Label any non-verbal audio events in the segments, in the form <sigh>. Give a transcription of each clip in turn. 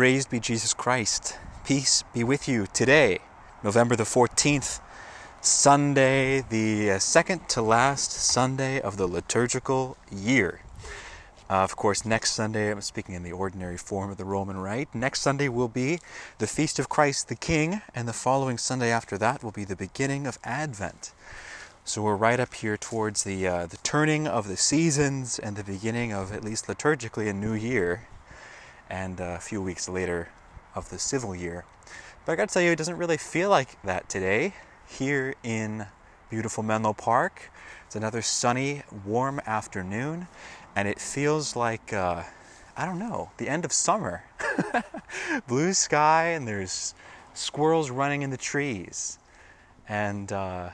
Praised be Jesus Christ. Peace be with you today, November the 14th, Sunday, the uh, second to last Sunday of the liturgical year. Uh, of course, next Sunday, I'm speaking in the ordinary form of the Roman Rite. Next Sunday will be the Feast of Christ the King, and the following Sunday after that will be the beginning of Advent. So we're right up here towards the uh, the turning of the seasons and the beginning of at least liturgically a new year and a few weeks later of the civil year. But I gotta tell you, it doesn't really feel like that today here in beautiful Menlo Park. It's another sunny, warm afternoon, and it feels like, uh, I don't know, the end of summer. <laughs> Blue sky, and there's squirrels running in the trees. And uh,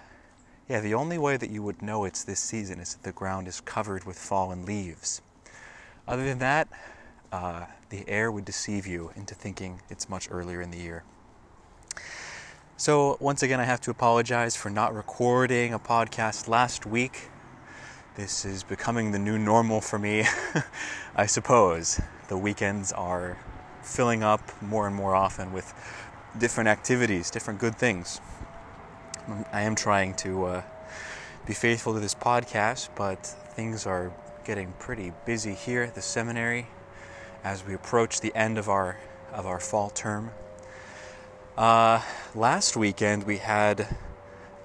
yeah, the only way that you would know it's this season is that the ground is covered with fallen leaves. Other than that, uh, the air would deceive you into thinking it's much earlier in the year. So, once again, I have to apologize for not recording a podcast last week. This is becoming the new normal for me, <laughs> I suppose. The weekends are filling up more and more often with different activities, different good things. I am trying to uh, be faithful to this podcast, but things are getting pretty busy here at the seminary as we approach the end of our of our fall term. Uh, last weekend we had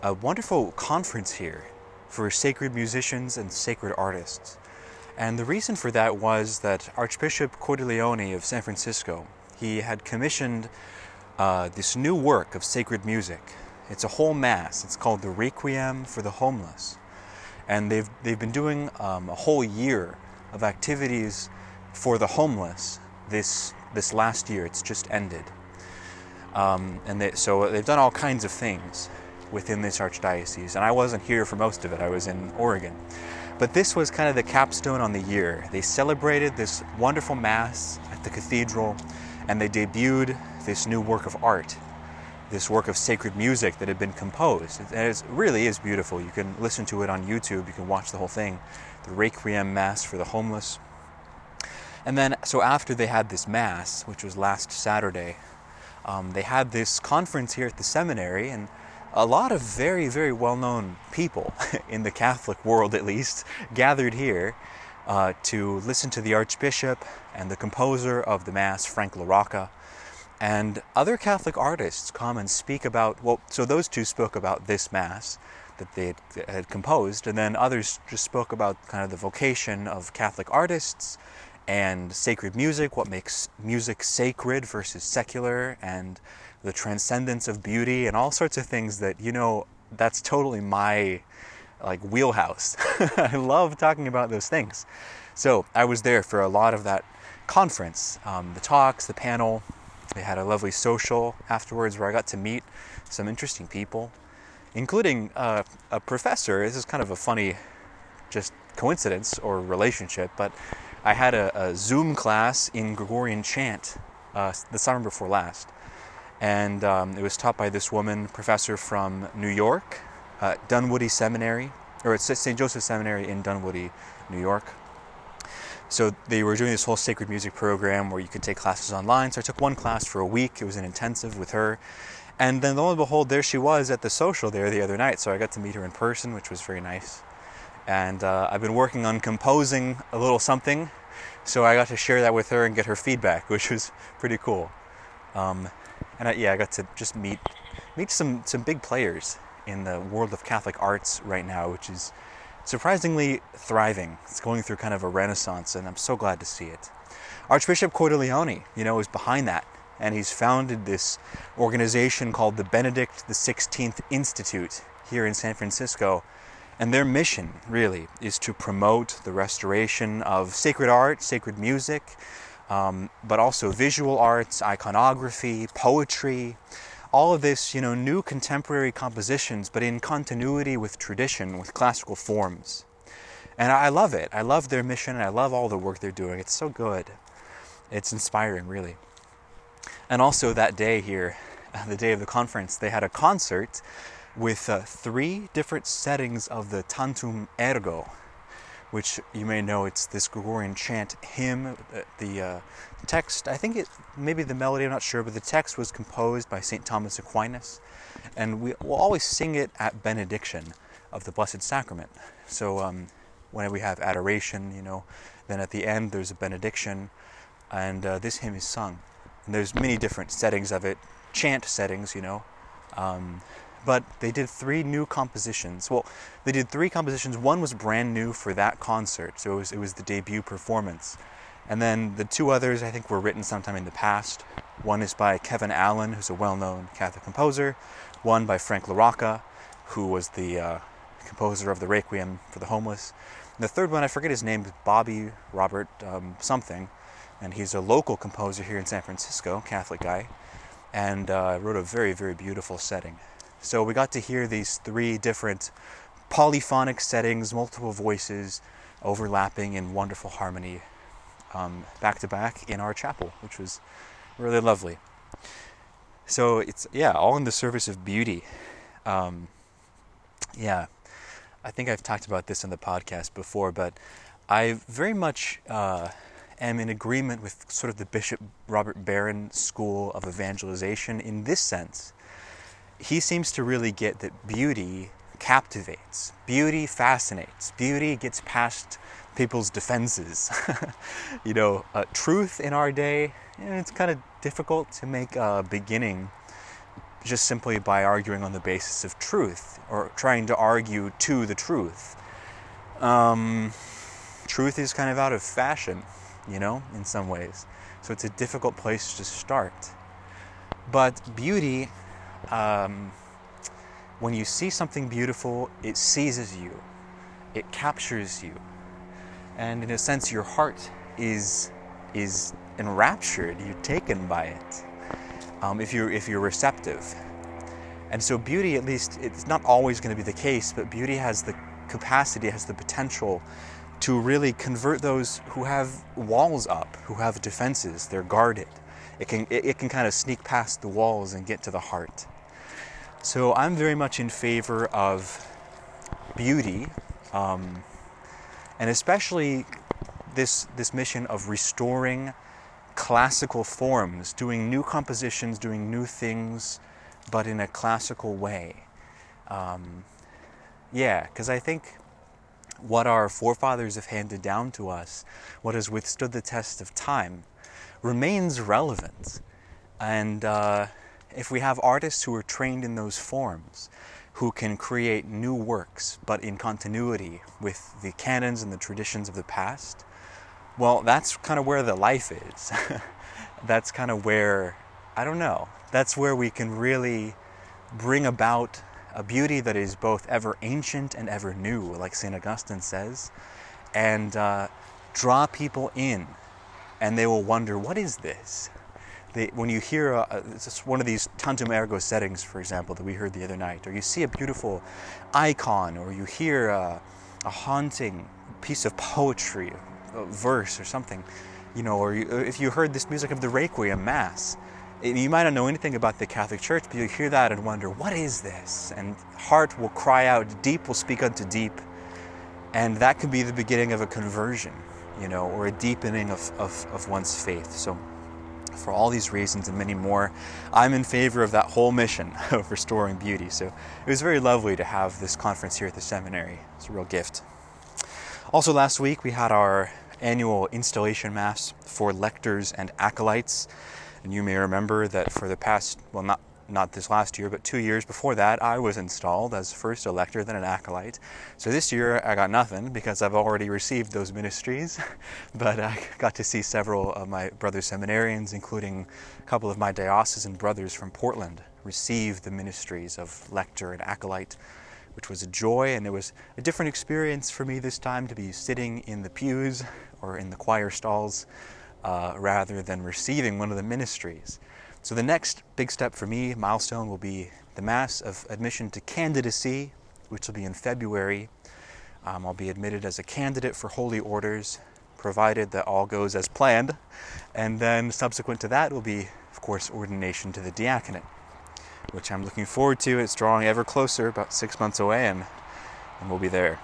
a wonderful conference here for sacred musicians and sacred artists. And the reason for that was that Archbishop Cordileone of San Francisco, he had commissioned uh, this new work of sacred music. It's a whole mass. It's called the Requiem for the Homeless. And they've, they've been doing um, a whole year of activities for the homeless this this last year. It's just ended, um, and they, so they've done all kinds of things within this archdiocese. And I wasn't here for most of it. I was in Oregon, but this was kind of the capstone on the year. They celebrated this wonderful mass at the cathedral, and they debuted this new work of art. This work of sacred music that had been composed. And it really is beautiful. You can listen to it on YouTube, you can watch the whole thing. The Requiem Mass for the Homeless. And then, so after they had this Mass, which was last Saturday, um, they had this conference here at the seminary, and a lot of very, very well known people <laughs> in the Catholic world, at least, gathered here uh, to listen to the Archbishop and the composer of the Mass, Frank LaRocca. And other Catholic artists come and speak about, well, so those two spoke about this Mass that they had, had composed, and then others just spoke about kind of the vocation of Catholic artists and sacred music, what makes music sacred versus secular, and the transcendence of beauty, and all sorts of things that, you know, that's totally my like wheelhouse. <laughs> I love talking about those things. So I was there for a lot of that conference, um, the talks, the panel. They had a lovely social afterwards where I got to meet some interesting people, including uh, a professor. This is kind of a funny, just coincidence or relationship, but I had a, a Zoom class in Gregorian chant uh, the summer before last, and um, it was taught by this woman professor from New York, uh, Dunwoodie Seminary, or it's St. Joseph Seminary in Dunwoodie, New York. So they were doing this whole sacred music program where you could take classes online. So I took one class for a week. It was an intensive with her. And then lo and behold, there she was at the social there the other night. So I got to meet her in person, which was very nice and uh, I've been working on composing a little something, so I got to share that with her and get her feedback, <laughs> which was pretty cool. Um, and I, yeah, I got to just meet meet some some big players in the world of Catholic arts right now, which is surprisingly thriving. It's going through kind of a renaissance, and I'm so glad to see it. Archbishop Cordileone, you know, is behind that, and he's founded this organization called the Benedict XVI Institute here in San Francisco and their mission, really, is to promote the restoration of sacred art, sacred music, um, but also visual arts, iconography, poetry, all of this, you know, new contemporary compositions, but in continuity with tradition, with classical forms. And I love it. I love their mission. And I love all the work they're doing. It's so good. It's inspiring, really. And also that day here, <laughs> the day of the conference, they had a concert with uh, three different settings of the Tantum Ergo, which you may know it's this Gregorian chant hymn. The, uh, text, I think it maybe the melody, I'm not sure, but the text was composed by St. Thomas Aquinas, and we will always sing it at benediction of the Blessed Sacrament. So um, we have adoration, you know, then at the end there's a benediction, and uh, this hymn is sung. And there's many different settings of it, chant settings, you know. Um, but they did three new compositions. Well, they did three compositions. One was brand new for that concert, so it was, it was the debut performance. And then the two others, I think, were written sometime in the past. One is by Kevin Allen, who's a well known Catholic composer, one by Frank LaRocca, who was the uh, composer of the Requiem for the Homeless. And the third one, I forget his name, Bobby Robert um, something, and he's a local composer here in San Francisco, Catholic guy, and uh, wrote a very, very beautiful setting. So we got to hear these three different polyphonic settings, multiple voices overlapping in wonderful harmony um, back to back in our chapel, which was really lovely. So it's, yeah, all in the service of beauty. Um, yeah, I think I've talked about this in the podcast before, but I very much uh, am in agreement with sort of the Bishop Robert Barron school of evangelization in this sense he seems to really get that beauty captivates, beauty fascinates, beauty gets past people's defenses. <laughs> you know, uh, truth in our day, it's kind of difficult to make a beginning just simply by arguing on the basis of truth or trying to argue to the truth. Um, truth is kind of out of fashion, you know, in some ways. So it's a difficult place to start. But beauty um, when you see something beautiful, it seizes you, it captures you, and in a sense, your heart is is enraptured. You're taken by it um, if you're if you're receptive. And so, beauty, at least, it's not always going to be the case, but beauty has the capacity, has the potential to really convert those who have walls up, who have defenses, they're guarded. It can, it, it can kind of sneak past the walls and get to the heart. So I'm very much in favor of beauty, um, and especially this this mission of restoring classical forms, doing new compositions, doing new things, but in a classical way. Um, yeah, because I think what our forefathers have handed down to us, what has withstood the test of time, remains relevant, and. Uh, if we have artists who are trained in those forms, who can create new works but in continuity with the canons and the traditions of the past, well, that's kind of where the life is. <laughs> that's kind of where, I don't know, that's where we can really bring about a beauty that is both ever ancient and ever new, like St. Augustine says, and uh, draw people in. And they will wonder, what is this? They, when you hear uh, a, one of these tantum ergo settings, for example, that we heard the other night, or you see a beautiful icon, or you hear a, a haunting piece of poetry, a verse or something, you know, or you, uh, if you heard this music of the Requiem Mass, you might not know anything about the Catholic Church, but you hear that and wonder, what is this? And heart will cry out, deep will speak unto deep. And that could be the beginning of a conversion, you know, or a deepening of, of, of one's faith. So for all these reasons and many more, I'm in favor of that whole mission <laughs> of restoring beauty. So it was very lovely to have this conference here at the seminary. It's a real gift. Also, last week we had our annual installation mass for lectors and acolytes. And you may remember that for the past, well, not not this last year, but two years before that, I was installed as first a lector, then an acolyte. So this year I got nothing because I've already received those ministries, <laughs> but I got to see several of my brother seminarians, including a couple of my diocesan brothers from Portland, receive the ministries of lector and acolyte, which was a joy, and it was a different experience for me this time to be sitting in the pews or in the choir stalls uh, rather than receiving one of the ministries. So the next big step for me, milestone, will be the Mass of admission to candidacy, which will be in February. Um, I'll be admitted as a candidate for holy orders, provided that all goes as planned. And then subsequent to that will be, of course, ordination to the diaconate, which I'm looking forward to. It's drawing ever closer, about six months away, and, and we'll be there.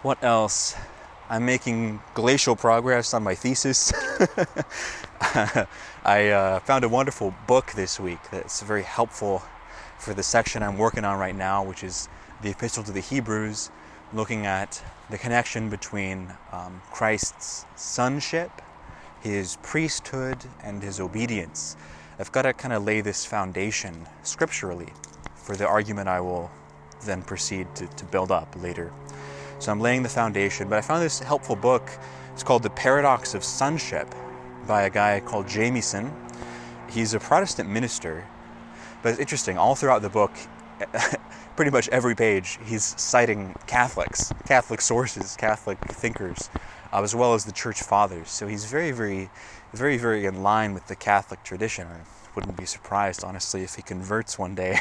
What else? I'm making glacial progress on my thesis. <laughs> I uh, found a wonderful book this week that's very helpful for the section I'm working on right now, which is the Epistle to the Hebrews, looking at the connection between um, Christ's sonship, his priesthood, and his obedience. I've got to kind of lay this foundation scripturally for the argument I will then proceed to, to build up later. So I'm laying the foundation, but I found this helpful book. It's called The Paradox of Sonship by a guy called Jamieson. He's a Protestant minister, but it's interesting. All throughout the book, <laughs> pretty much every page, he's citing Catholics, Catholic sources, Catholic thinkers, uh, as well as the church fathers. So he's very, very, very, very in line with the Catholic tradition. I wouldn't be surprised, honestly, if he converts one day.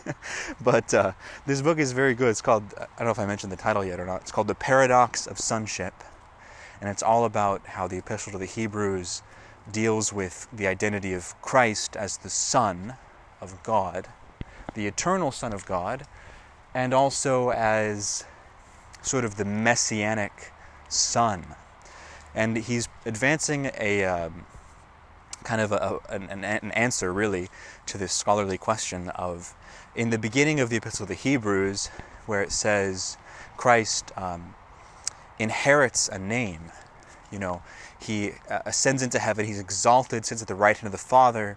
<laughs> but uh, this book is very good. It's called, I don't know if I mentioned the title yet or not, it's called The Paradox of Sonship and it's all about how the Epistle to the Hebrews deals with the identity of Christ as the Son of God, the eternal Son of God, and also as sort of the messianic Son. And he's advancing a um, kind of a, an, an answer, really, to this scholarly question of in the beginning of the Epistle to the Hebrews, where it says Christ um, inherits a name. You know, he uh, ascends into heaven, he's exalted, sits at the right hand of the Father,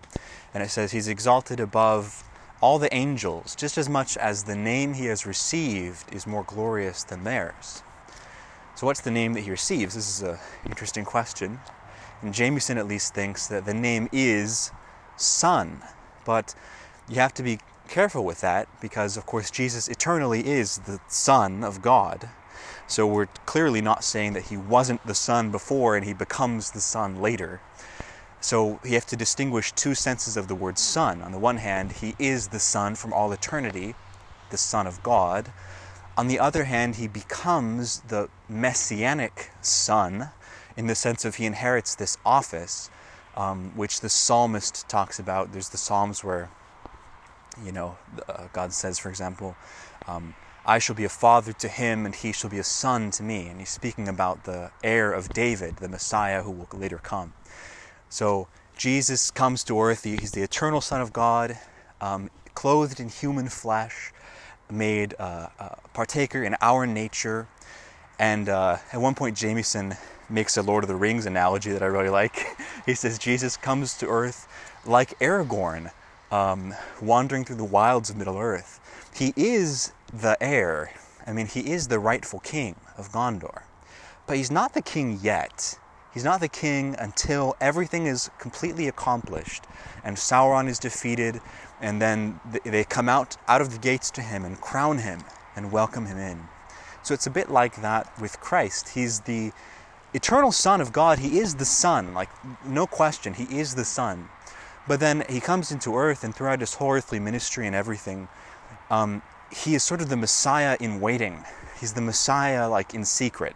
and it says he's exalted above all the angels, just as much as the name he has received is more glorious than theirs. So, what's the name that he receives? This is an interesting question. And Jamieson at least thinks that the name is Son. But you have to be careful with that because, of course, Jesus eternally is the Son of God. So we're clearly not saying that he wasn't the Son before and he becomes the Son later. So you have to distinguish two senses of the word Son. On the one hand, he is the Son from all eternity, the Son of God. On the other hand, he becomes the messianic Son in the sense of he inherits this office, um, which the psalmist talks about. There's the Psalms where, you know, uh, God says, for example, um, I shall be a father to him, and he shall be a son to me. And he's speaking about the heir of David, the Messiah who will later come. So Jesus comes to earth. He's the eternal Son of God, um, clothed in human flesh, made uh, a partaker in our nature. And uh, at one point, Jamieson makes a Lord of the Rings analogy that I really like. <laughs> he says Jesus comes to earth like Aragorn, um, wandering through the wilds of Middle Earth. He is the heir. I mean, he is the rightful king of Gondor. But he's not the king yet. He's not the king until everything is completely accomplished and Sauron is defeated, and then they come out out of the gates to him and crown him and welcome him in. So it's a bit like that with Christ. He's the eternal Son of God. He is the Son, like no question. He is the Son. But then he comes into earth, and throughout his whole earthly ministry and everything, um, he is sort of the Messiah in waiting. He's the Messiah, like in secret,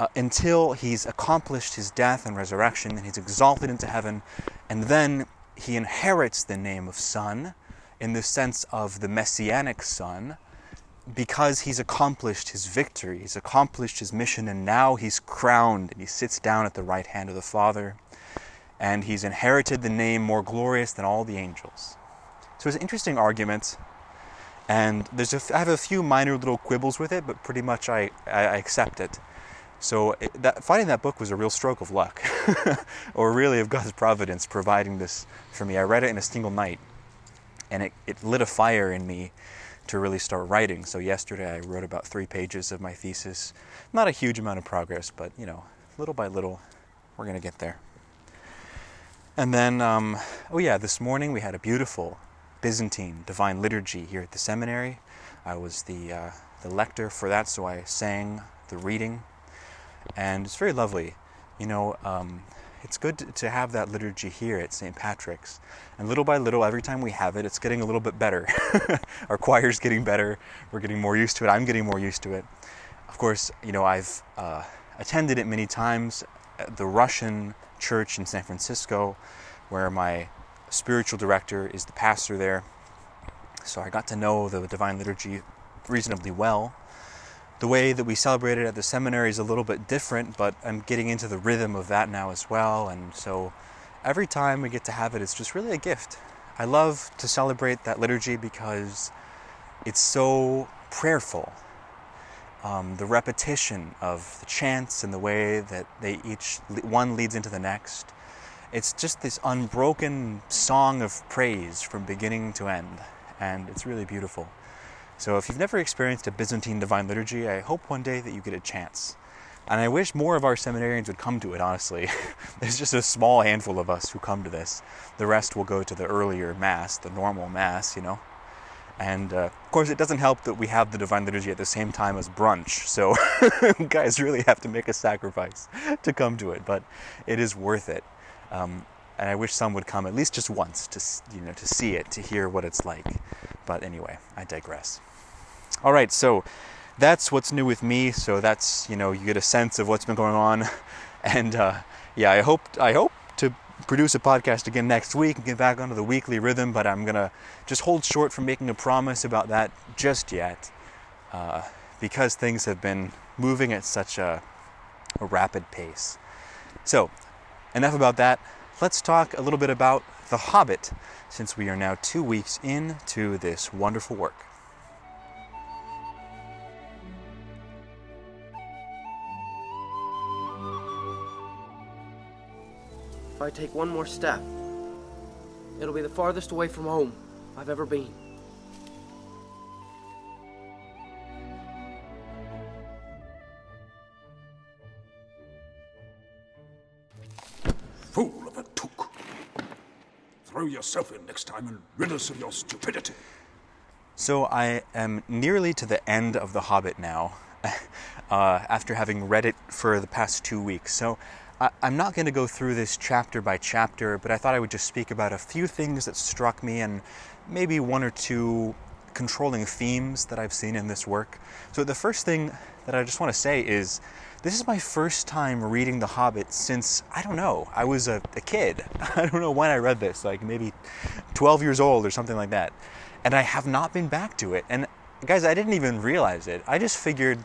uh, until he's accomplished his death and resurrection, and he's exalted into heaven, and then he inherits the name of Son in the sense of the Messianic Son because he's accomplished his victory, he's accomplished his mission, and now he's crowned and he sits down at the right hand of the Father, and he's inherited the name more glorious than all the angels. So it's an interesting argument and there's I have a few minor little quibbles with it, but pretty much I, I accept it. So it, that, finding that book was a real stroke of luck, <laughs> or really of God's providence providing this for me. I read it in a single night, and it, it lit a fire in me to really start writing. So yesterday I wrote about three pages of my thesis. Not a huge amount of progress, but you know, little by little, we're gonna get there. And then, um, oh yeah, this morning we had a beautiful Byzantine Divine Liturgy here at the seminary. I was the, uh, the lector for that, so I sang the reading, and it's very lovely. You know, um, it's good to have that liturgy here at St. Patrick's. And little by little, every time we have it, it's getting a little bit better. <laughs> Our choir's getting better. We're getting more used to it. I'm getting more used to it. Of course, you know, I've uh, attended it many times at the Russian church in San Francisco, where my spiritual director is the pastor there. So I got to know the Divine Liturgy reasonably well. the way that we celebrate it at the seminary is a little bit different, but I'm getting into the rhythm of that now as well. And so every time we get to have it, it's just really a gift. I love to celebrate that liturgy because it's so prayerful. Um, the repetition of the chants and the way that they each one leads into the next. It's just this unbroken song of praise from beginning to end, and it's really beautiful. So, if you've never experienced a Byzantine Divine Liturgy, I hope one day that you get a chance. And I wish more of our seminarians would come to it, honestly. <laughs> There's just a small handful of us who come to this. The rest will go to the earlier Mass, the normal Mass, you know. And uh, of course, it doesn't help that we have the Divine Liturgy at the same time as brunch. So, <laughs> guys really have to make a sacrifice <laughs> to come to it, but it is worth it. Um, and I wish some would come at least just once to you know to see it, to hear what it's like. But anyway, I digress. All right, so that's what's new with me. So that's you know you get a sense of what's been going on, <laughs> and uh, yeah, I hope I hope to produce a podcast again next week and get back onto the weekly rhythm, but I'm going to just hold short from making a promise about that just yet uh, because things have been moving at such a, a rapid pace. So, enough about that. Let's talk a little bit about The Hobbit since we are now two weeks into this wonderful work. If I take one more step, it'll be the farthest away from home I've ever been. Throw yourself in next time and rid us of your stupidity. So I am nearly to the end of The Hobbit now, <laughs> uh, after having read it for the past two weeks. So I, am not going to go through this chapter by chapter, but I thought I would just speak about a few things that struck me and maybe one or two controlling themes that I've seen in this work. So, the first thing that I just want to say is this is my first time reading The Hobbit since, I don't know, I was a, a kid. <laughs> I don't know when I read this, like maybe 12 years old or something like that. And I have not been back to it. And guys, I didn't even realize it. I just figured,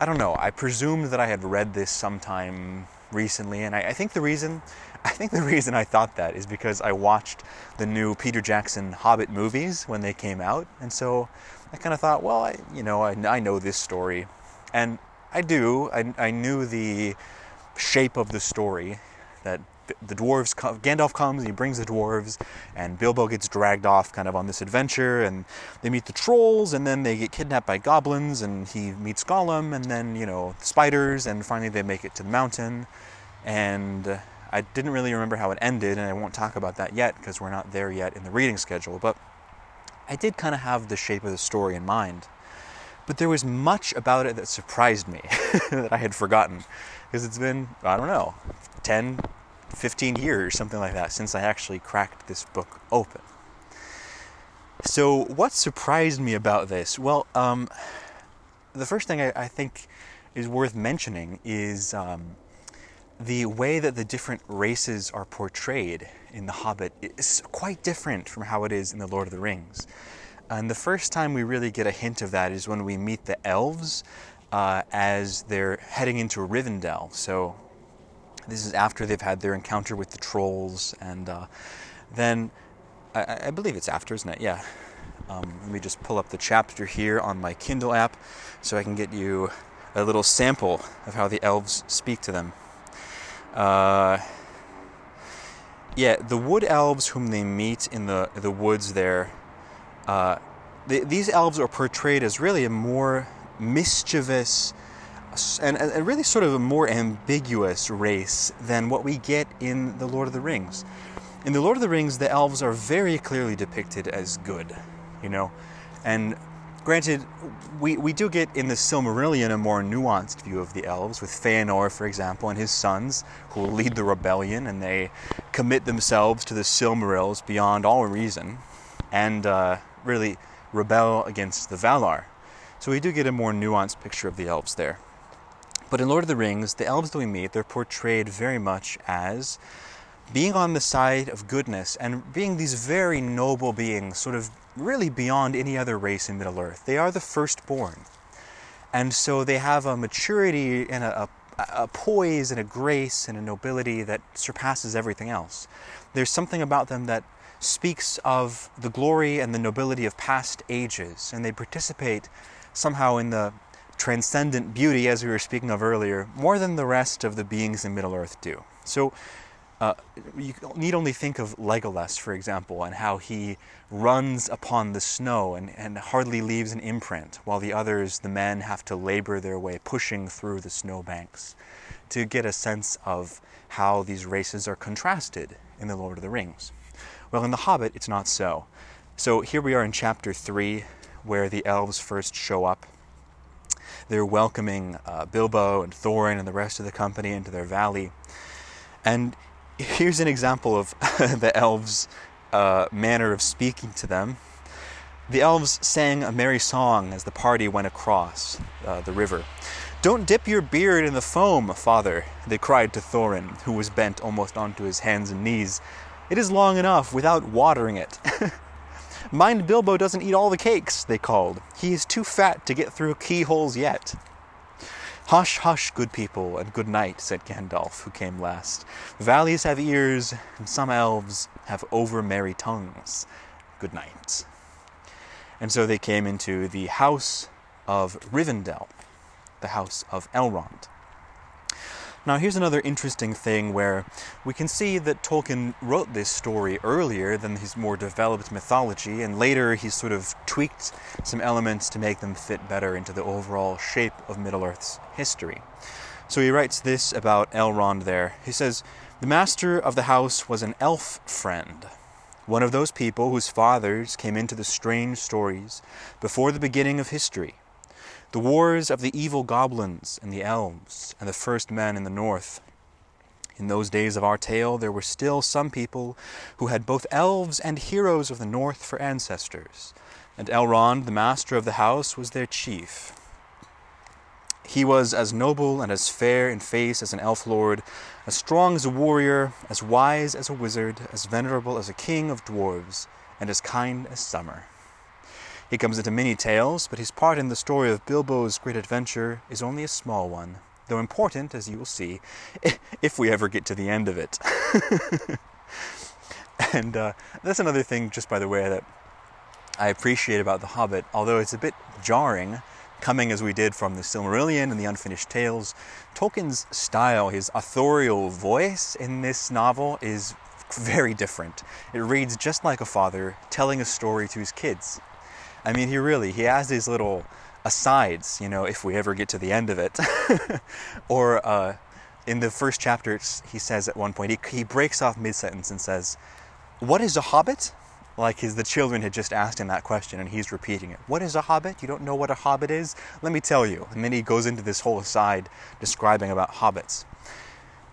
I don't know, I presumed that I had read this sometime recently, and I, I, think the reason <laughs> I think the reason I thought that is because I watched the new Peter Jackson Hobbit movies when they came out, and so I kind of thought, well, I, you know, I, I know this story, and I do. I, I knew the shape of the story that the dwarves Gandalf comes, he brings the dwarves, and Bilbo gets dragged off kind of on this adventure, and they meet the trolls, and then they get kidnapped by goblins, and he meets Gollum, and then you know spiders, and finally they make it to the mountain, and I didn't really remember how it ended, and I won't talk about that yet because we're not there yet in the reading schedule, but I did kind of have the shape of the story in mind. But there was much about it that surprised me <laughs> that I had forgotten because it's been, I don't know, 10, 15 years, something like that, since I actually cracked this book open. So, what surprised me about this? Well, um, the first thing I, I, think is worth mentioning is um, the way that the different races are portrayed in The Hobbit is quite different from how it is in The Lord of the Rings. And the first time we really get a hint of that is when we meet the elves uh, as they're heading into Rivendell. So, this is after they've had their encounter with the trolls, and uh, then I, I, believe it's after, isn't it? Yeah. Um, let me just pull up the chapter here on my Kindle app so I can get you a little sample of how the elves speak to them. Uh, yeah, the wood elves whom they meet in the the woods there, uh, they, these elves are portrayed as really a more mischievous, and, and really sort of a more ambiguous race than what we get in The Lord of the Rings. In The Lord of the Rings, the elves are very clearly depicted as good, you know, and granted, we, we do get in the Silmarillion a more nuanced view of the elves, with Feanor, for example, and his sons, who lead the rebellion and they commit themselves to the Silmarils beyond all reason, and uh, really rebel against the Valar. So we do get a more nuanced picture of the elves there. But in Lord of the Rings, the elves that we meet, they're portrayed very much as being on the side of goodness and being these very noble beings, sort of really beyond any other race in Middle Earth. They are the firstborn. And so they have a maturity and a, a, a poise and a grace and a nobility that surpasses everything else. There's something about them that speaks of the glory and the nobility of past ages, and they participate somehow in the transcendent beauty, as we were speaking of earlier, more than the rest of the beings in Middle Earth do. So, uh, you need only think of Legolas, for example, and how he runs upon the snow and, and hardly leaves an imprint, while the others, the men, have to labor their way pushing through the snowbanks to get a sense of how these races are contrasted in The Lord of the Rings. Well, in The Hobbit, it's not so. So here we are in chapter 3, where the elves first show up. They're welcoming uh, Bilbo and Thorin and the rest of the company into their valley. And here's an example of <laughs> the elves' uh, manner of speaking to them. The elves sang a merry song as the party went across uh, the river. Don't dip your beard in the foam, father, they cried to Thorin, who was bent almost onto his hands and knees. It is long enough without watering it. <laughs> Mind Bilbo doesn't eat all the cakes, they called. He is too fat to get through keyholes yet. Hush, hush, good people, and good night, said Gandalf, who came last. Valleys have ears, and some elves have over merry tongues. Good night. And so they came into the house of Rivendell, the house of Elrond. Now, here's another interesting thing where we can see that Tolkien wrote this story earlier than his more developed mythology, and later he sort of tweaked some elements to make them fit better into the overall shape of Middle Earth's history. So he writes this about Elrond there. He says, The master of the house was an elf friend, one of those people whose fathers came into the strange stories before the beginning of history the wars of the evil goblins and the elves and the first men in the north. In those days of our tale, there were still some people who had both elves and heroes of the north for ancestors, and Elrond, the master of the house, was their chief. He was as noble and as fair in face as an elf lord, as strong as a warrior, as wise as a wizard, as venerable as a king of dwarves, and as kind as summer. He comes into many tales, but his part in the story of Bilbo's great adventure is only a small one, though important, as you will see, if we ever get to the end of it. <laughs> and uh, that's another thing, just by the way, that I appreciate about The Hobbit, although it's a bit jarring, coming as we did from the Silmarillion and the Unfinished Tales, Tolkien's style, his authorial voice in this novel is very different. It reads just like a father telling a story to his kids. I mean, he really he has these little asides, you know, if we ever get to the end of it. <laughs> or uh, in the first chapter, he says at one point, he, he breaks off mid sentence and says, What is a hobbit? Like his, the children had just asked him that question and he's repeating it. What is a hobbit? You don't know what a hobbit is? Let me tell you. And then he goes into this whole aside describing about hobbits.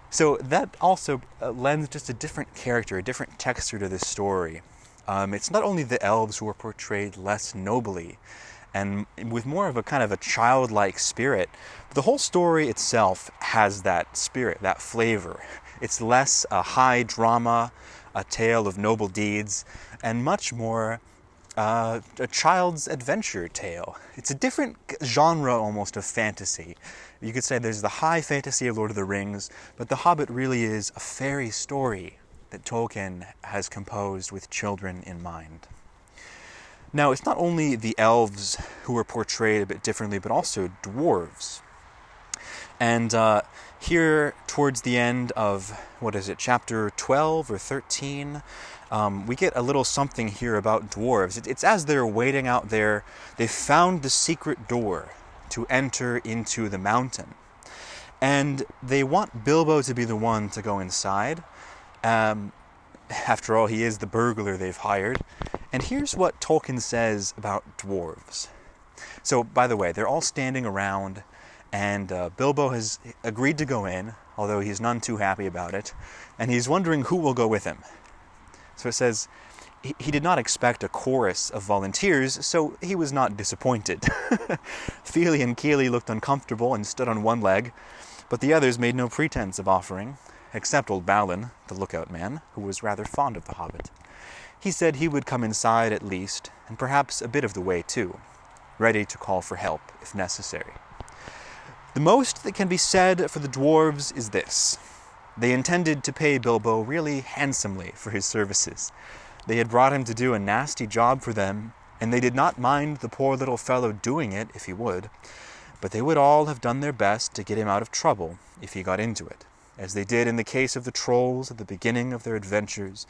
So that also uh, lends just a different character, a different texture to this story. Um, it's not only the elves who are portrayed less nobly and with more of a kind of a childlike spirit, the whole story itself has that spirit, that flavor. It's less a high drama, a tale of noble deeds, and much more uh, a child's adventure tale. It's a different genre almost of fantasy. You could say there's the high fantasy of Lord of the Rings, but The Hobbit really is a fairy story that Tolkien has composed with children in mind. Now, it's not only the elves who are portrayed a bit differently, but also dwarves. And uh, here, towards the end of, what is it, chapter 12 or 13, um, we get a little something here about dwarves. It, it's as they're waiting out there, they found the secret door to enter into the mountain. And they want Bilbo to be the one to go inside, um, after all, he is the burglar they've hired. And here's what Tolkien says about dwarves. So, by the way, they're all standing around, and uh, Bilbo has agreed to go in, although he's none too happy about it, and he's wondering who will go with him. So it says, he, did not expect a chorus of volunteers, so he was not disappointed. <laughs> Fili and Kili looked uncomfortable and stood on one leg, but the others made no pretense of offering except old Balin, the lookout man, who was rather fond of the hobbit. He said he would come inside at least, and perhaps a bit of the way too, ready to call for help if necessary. The most that can be said for the dwarves is this they intended to pay Bilbo really handsomely for his services. They had brought him to do a nasty job for them, and they did not mind the poor little fellow doing it if he would, but they would all have done their best to get him out of trouble if he got into it, as they did in the case of the trolls at the beginning of their adventures,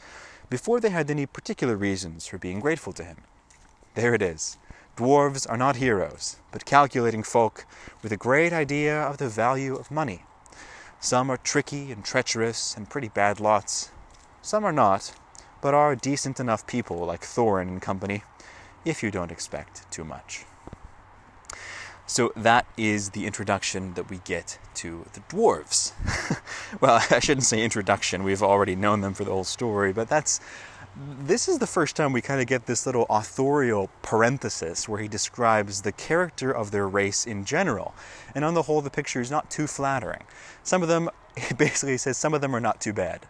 before they had any particular reasons for being grateful to him. There it is. Dwarves are not heroes, but calculating folk with a great idea of the value of money. Some are tricky and treacherous and pretty bad lots. Some are not, but are decent enough people like Thorin and company, if you don't expect too much. So that is the introduction that we get to the dwarves. <laughs> well, I shouldn't say introduction, we've already known them for the whole story, but that's this is the first time we kind of get this little authorial parenthesis where he describes the character of their race in general. And on the whole, the picture is not too flattering. Some of them, <laughs> he basically says, some of them are not too bad.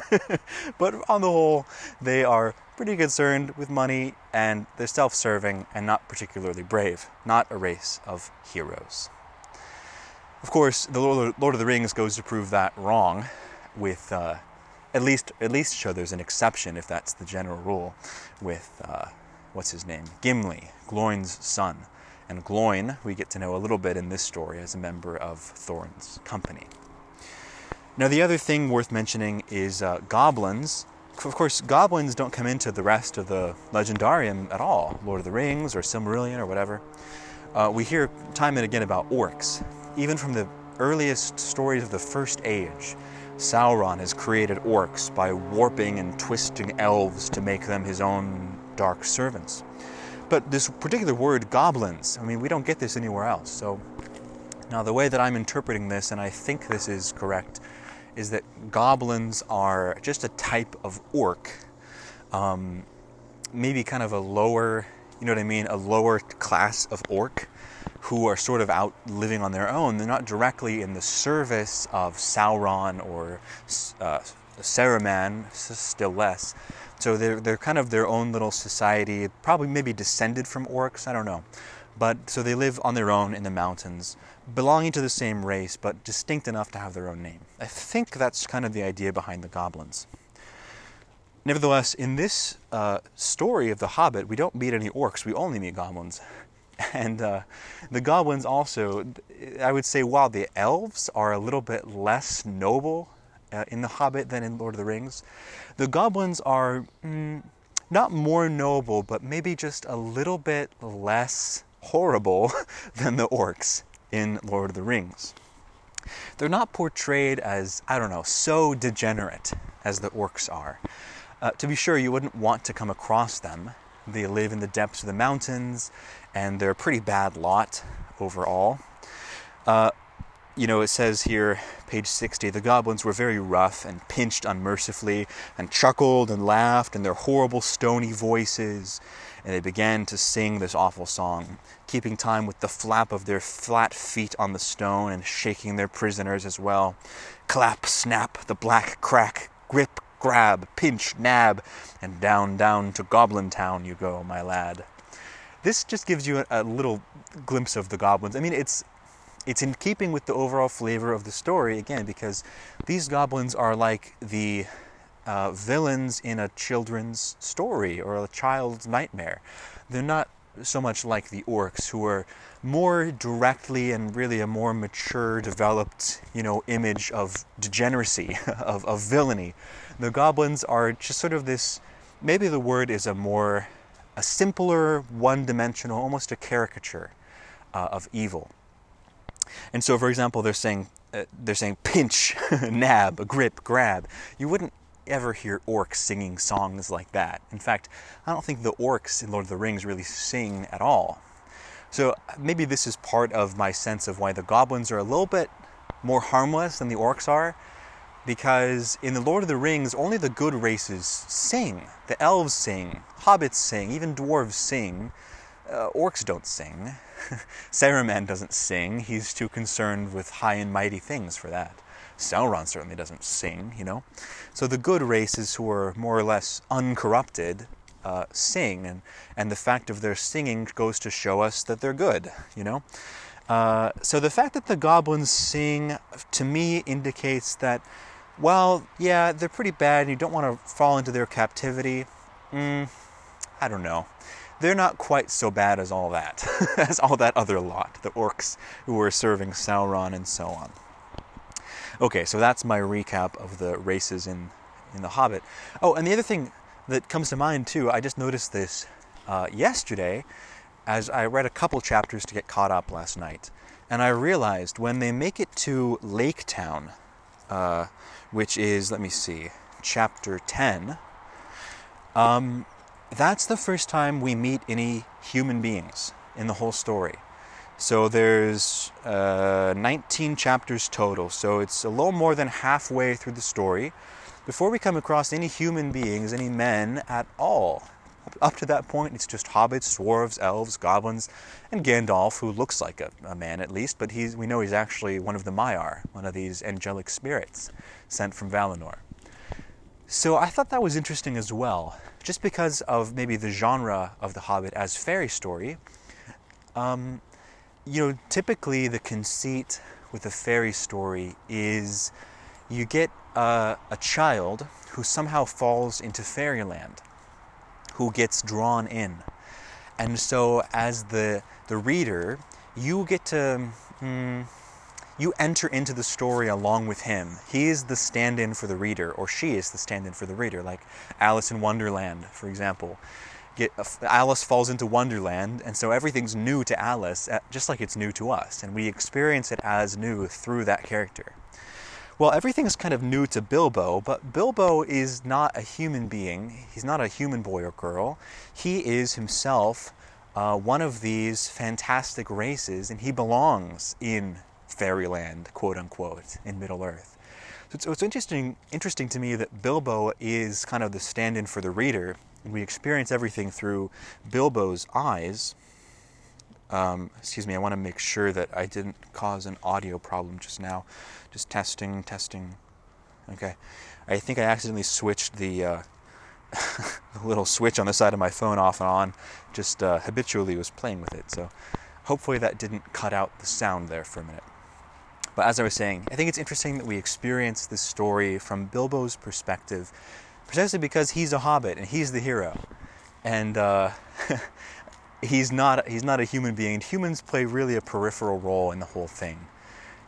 <laughs> but on the whole, they are pretty concerned with money and they're self serving and not particularly brave. Not a race of heroes. Of course, the Lord of the Rings goes to prove that wrong with. Uh, at least at least show there's an exception if that's the general rule with uh, what's his name Gimli Gloin's son and Gloin we get to know a little bit in this story as a member of Thorin's company now the other thing worth mentioning is uh, goblins of course goblins don't come into the rest of the legendarium at all Lord of the Rings or Silmarillion or whatever uh, we hear time and again about orcs even from the earliest stories of the first age Sauron has created orcs by warping and twisting elves to make them his own dark servants. But this particular word, goblins, I mean, we don't get this anywhere else. So now the way that I'm interpreting this, and I think this is correct, is that goblins are just a type of orc, um, maybe kind of a lower, you know what I mean, a lower class of orc who are sort of out living on their own. They're not directly in the service of Sauron or uh, Saruman, still less. So they're, they're kind of their own little society, probably maybe descended from orcs, I don't know. But so they live on their own in the mountains, belonging to the same race, but distinct enough to have their own name. I think that's kind of the idea behind the goblins. Nevertheless, in this uh, story of The Hobbit, we don't meet any orcs, we only meet goblins. <laughs> And uh, the goblins also, I would say, while the elves are a little bit less noble uh, in The Hobbit than in Lord of the Rings, the goblins are mm, not more noble, but maybe just a little bit less horrible <laughs> than the orcs in Lord of the Rings. They're not portrayed as, I don't know, so degenerate as the orcs are. Uh, to be sure, you wouldn't want to come across them. They live in the depths of the mountains and they're a pretty bad lot overall. Uh, you know, it says here, page 60, the goblins were very rough and pinched unmercifully, and chuckled and laughed in their horrible stony voices, and they began to sing this awful song, keeping time with the flap of their flat feet on the stone and shaking their prisoners as well. Clap, snap, the black crack, grip, grab, pinch, nab, and down, down to Goblin Town you go, my lad. This just gives you a, a little glimpse of the goblins. I mean, it's it's in keeping with the overall flavor of the story again because these goblins are like the uh, villains in a children's story or a child's nightmare. They're not so much like the orcs who are more directly and really a more mature developed you know image of degeneracy <laughs> of, of villainy the goblins are just sort of this maybe the word is a more a simpler, one dimensional, almost a caricature uh, of evil. And so, for example, they're saying, uh, they're saying pinch, <laughs> nab, grip, grab. You wouldn't ever hear orcs singing songs like that. In fact, I don't think the orcs in Lord of the Rings really sing at all. So maybe this is part of my sense of why the goblins are a little bit more harmless than the orcs are, because in the Lord of the Rings, only the good races sing. The elves sing, hobbits sing, even dwarves sing. Uh, orcs don't sing. <laughs> Saruman doesn't sing. He's too concerned with high and mighty things for that. Sauron certainly doesn't sing, you know. So the good races who are more or less uncorrupted uh, sing, and, and the fact of their singing goes to show us that they're good, you know. Uh, so the fact that the goblins sing to me indicates that, well, yeah, they're pretty bad and you don't want to fall into their captivity. Mm, I don't know. They're not quite so bad as all that, <laughs> as all that other lot, the orcs who were serving Sauron and so on. Okay, so that's my recap of the races in, in The Hobbit. Oh, and the other thing that comes to mind too, I just noticed this uh, yesterday as I read a couple chapters to get caught up last night. And I realized when they make it to Lake Town, uh, which is, let me see, chapter 10, um, that's the first time we meet any human beings in the whole story. So there's uh, 19 chapters total, so it's a little more than halfway through the story before we come across any human beings, any men at all. Up to that point, it's just hobbits, dwarves, elves, goblins, and Gandalf, who looks like a, a man at least, but he's, we know he's actually one of the Maiar, one of these angelic spirits sent from Valinor. So I thought that was interesting as well, just because of maybe the genre of The Hobbit as fairy story. Um, you know, typically the conceit with a fairy story is you get a child who somehow falls into fairyland who gets drawn in. And so, as the, the reader, you get to. Mm, you enter into the story along with him. He is the stand in for the reader, or she is the stand in for the reader, like Alice in Wonderland, for example. Get, uh, Alice falls into Wonderland, and so everything's new to Alice, uh, just like it's new to us, and we experience it as new through that character. Well, everything is kind of new to Bilbo, but Bilbo is not a human being. He's not a human boy or girl. He is himself uh, one of these fantastic races, and he belongs in fairyland, quote unquote, in Middle Earth. So it's, it's interesting, interesting to me that Bilbo is kind of the stand in for the reader, we experience everything through Bilbo's eyes. Um, excuse me, I want to make sure that I didn't cause an audio problem just now. Just testing, testing. Okay. I think I accidentally switched the, uh, <laughs> the little switch on the side of my phone off and on. Just uh, habitually was playing with it. So hopefully that didn't cut out the sound there for a minute. But as I was saying, I think it's interesting that we experience this story from Bilbo's perspective, precisely because he's a hobbit and he's the hero. And uh, <laughs> he's not he's not a human being. Humans play really a peripheral role in the whole thing.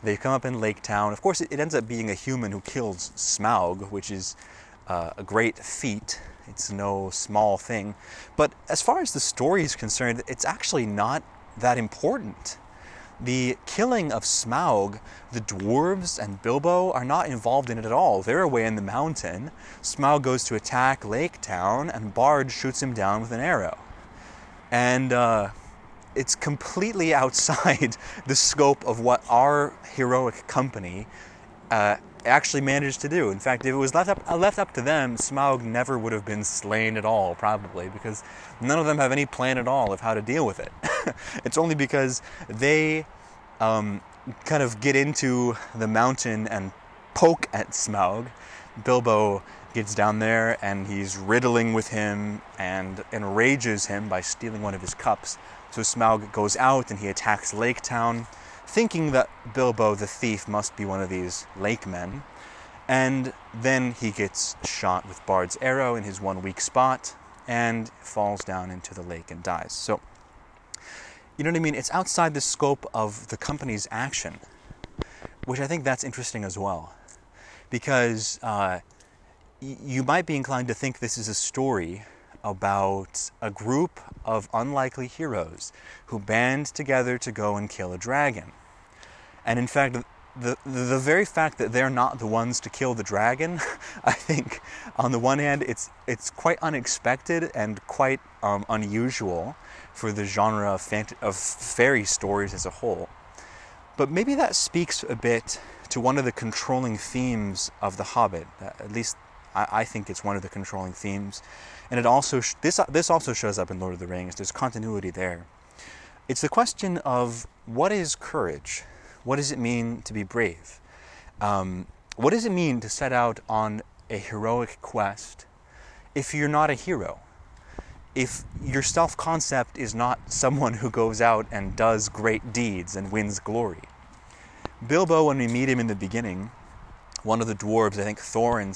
They come up in Lake Town. Of course, it, it ends up being a human who kills Smaug, which is uh, a great feat. It's no small thing. But as far as the story is concerned, it's actually not that important. The killing of Smaug, the dwarves and Bilbo are not involved in it at all. They're away in the mountain. Smaug goes to attack Lake Town, and Bard shoots him down with an arrow and uh, it's completely <laughs> outside the scope of what our heroic company uh, actually managed to do. In fact, if it was left up, uh, left up to them, Smaug never would have been slain at all, probably, because none of them have any plan at all of how to deal with it. <laughs> it's only because they um, kind of get into the mountain and poke at Smaug. Bilbo gets down there and he's riddling with him and enrages him by stealing one of his cups. So Smaug goes out and he attacks Lake Town, thinking that Bilbo the thief must be one of these lake men. And then he gets shot with Bard's arrow in his one weak spot and falls down into the lake and dies. So, you know what I mean? It's outside the scope of the company's action, which I think that's interesting as well. Because uh, you might be inclined to think this is a story about a group of unlikely heroes who band together to go and kill a dragon. And in fact, the, the very fact that they're not the ones to kill the dragon, <laughs> I think, on the one hand, it's, it's quite unexpected and quite um, unusual for the genre of, fant- of fairy stories as a whole. But maybe that speaks a bit to one of the controlling themes of The Hobbit, at least I, I think it's one of the controlling themes, and it also sh- this this also shows up in Lord of the Rings. There's continuity there. It's the question of what is courage? What does it mean to be brave? Um, what does it mean to set out on a heroic quest if you're not a hero? if your self concept is not someone who goes out and does great deeds and wins glory. Bilbo, when we meet him in the beginning, one of the dwarves, I think Thorin,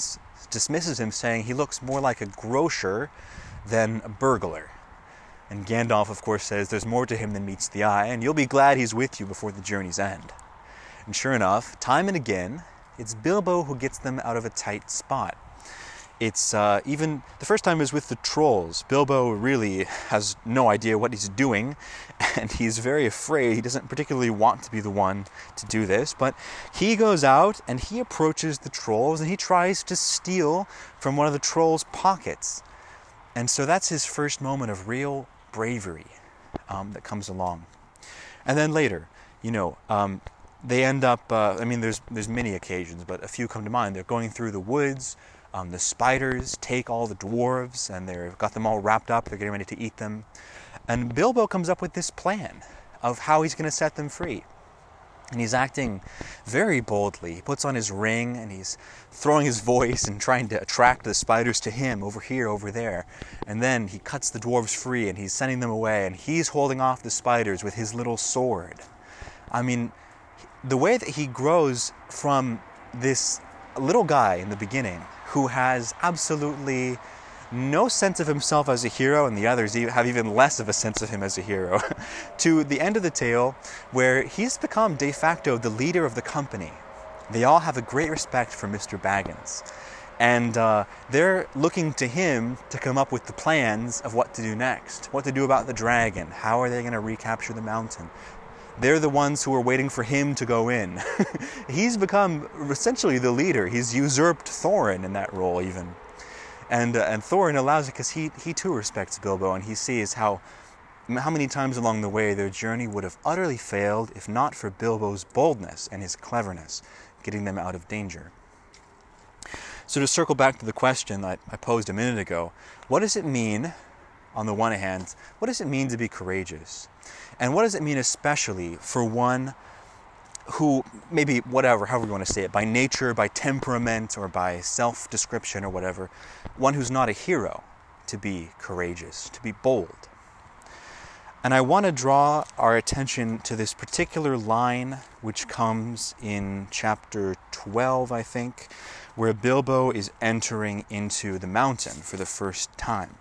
dismisses him, saying he looks more like a grocer than a burglar. And Gandalf, of course, says there's more to him than meets the eye, and you'll be glad he's with you before the journey's end. And sure enough, time and again, it's Bilbo who gets them out of a tight spot. It's uh, even the first time is with the trolls. Bilbo really has no idea what he's doing, <laughs> and he's very afraid. He doesn't particularly want to be the one to do this, but he goes out and he approaches the trolls and he tries to steal from one of the trolls' pockets. And so that's his first moment of real bravery um, that comes along. And then later, you know, um, they end up. Uh, I mean, there's there's many occasions, but a few come to mind. They're going through the woods um, the spiders take all the dwarves and they've got them all wrapped up. They're getting ready to eat them. And Bilbo comes up with this plan of how he's going to set them free. And he's acting very boldly. He puts on his ring and he's throwing his voice and trying to attract the spiders to him over here, over there. And then he cuts the dwarves free and he's sending them away and he's holding off the spiders with his little sword. I mean, the way that he grows from this little guy in the beginning who has absolutely no sense of himself as a hero, and the others have even less of a sense of him as a hero, <laughs> to the end of the tale where he's become de facto the leader of the company. They all have a great respect for Mr. Baggins. And uh, they're looking to him to come up with the plans of what to do next, what to do about the dragon, how are they going to recapture the mountain, they're the ones who are waiting for him to go in. <laughs> He's become essentially the leader. He's usurped Thorin in that role, even. And, uh, and Thorin allows it because he, he too respects Bilbo and he sees how, how many times along the way their journey would have utterly failed if not for Bilbo's boldness and his cleverness, getting them out of danger. So, to circle back to the question that I posed a minute ago, what does it mean, on the one hand, what does it mean to be courageous? And what does it mean, especially for one who, maybe whatever, however you want to say it, by nature, by temperament, or by self description, or whatever, one who's not a hero, to be courageous, to be bold? And I want to draw our attention to this particular line, which comes in chapter 12, I think, where Bilbo is entering into the mountain for the first time.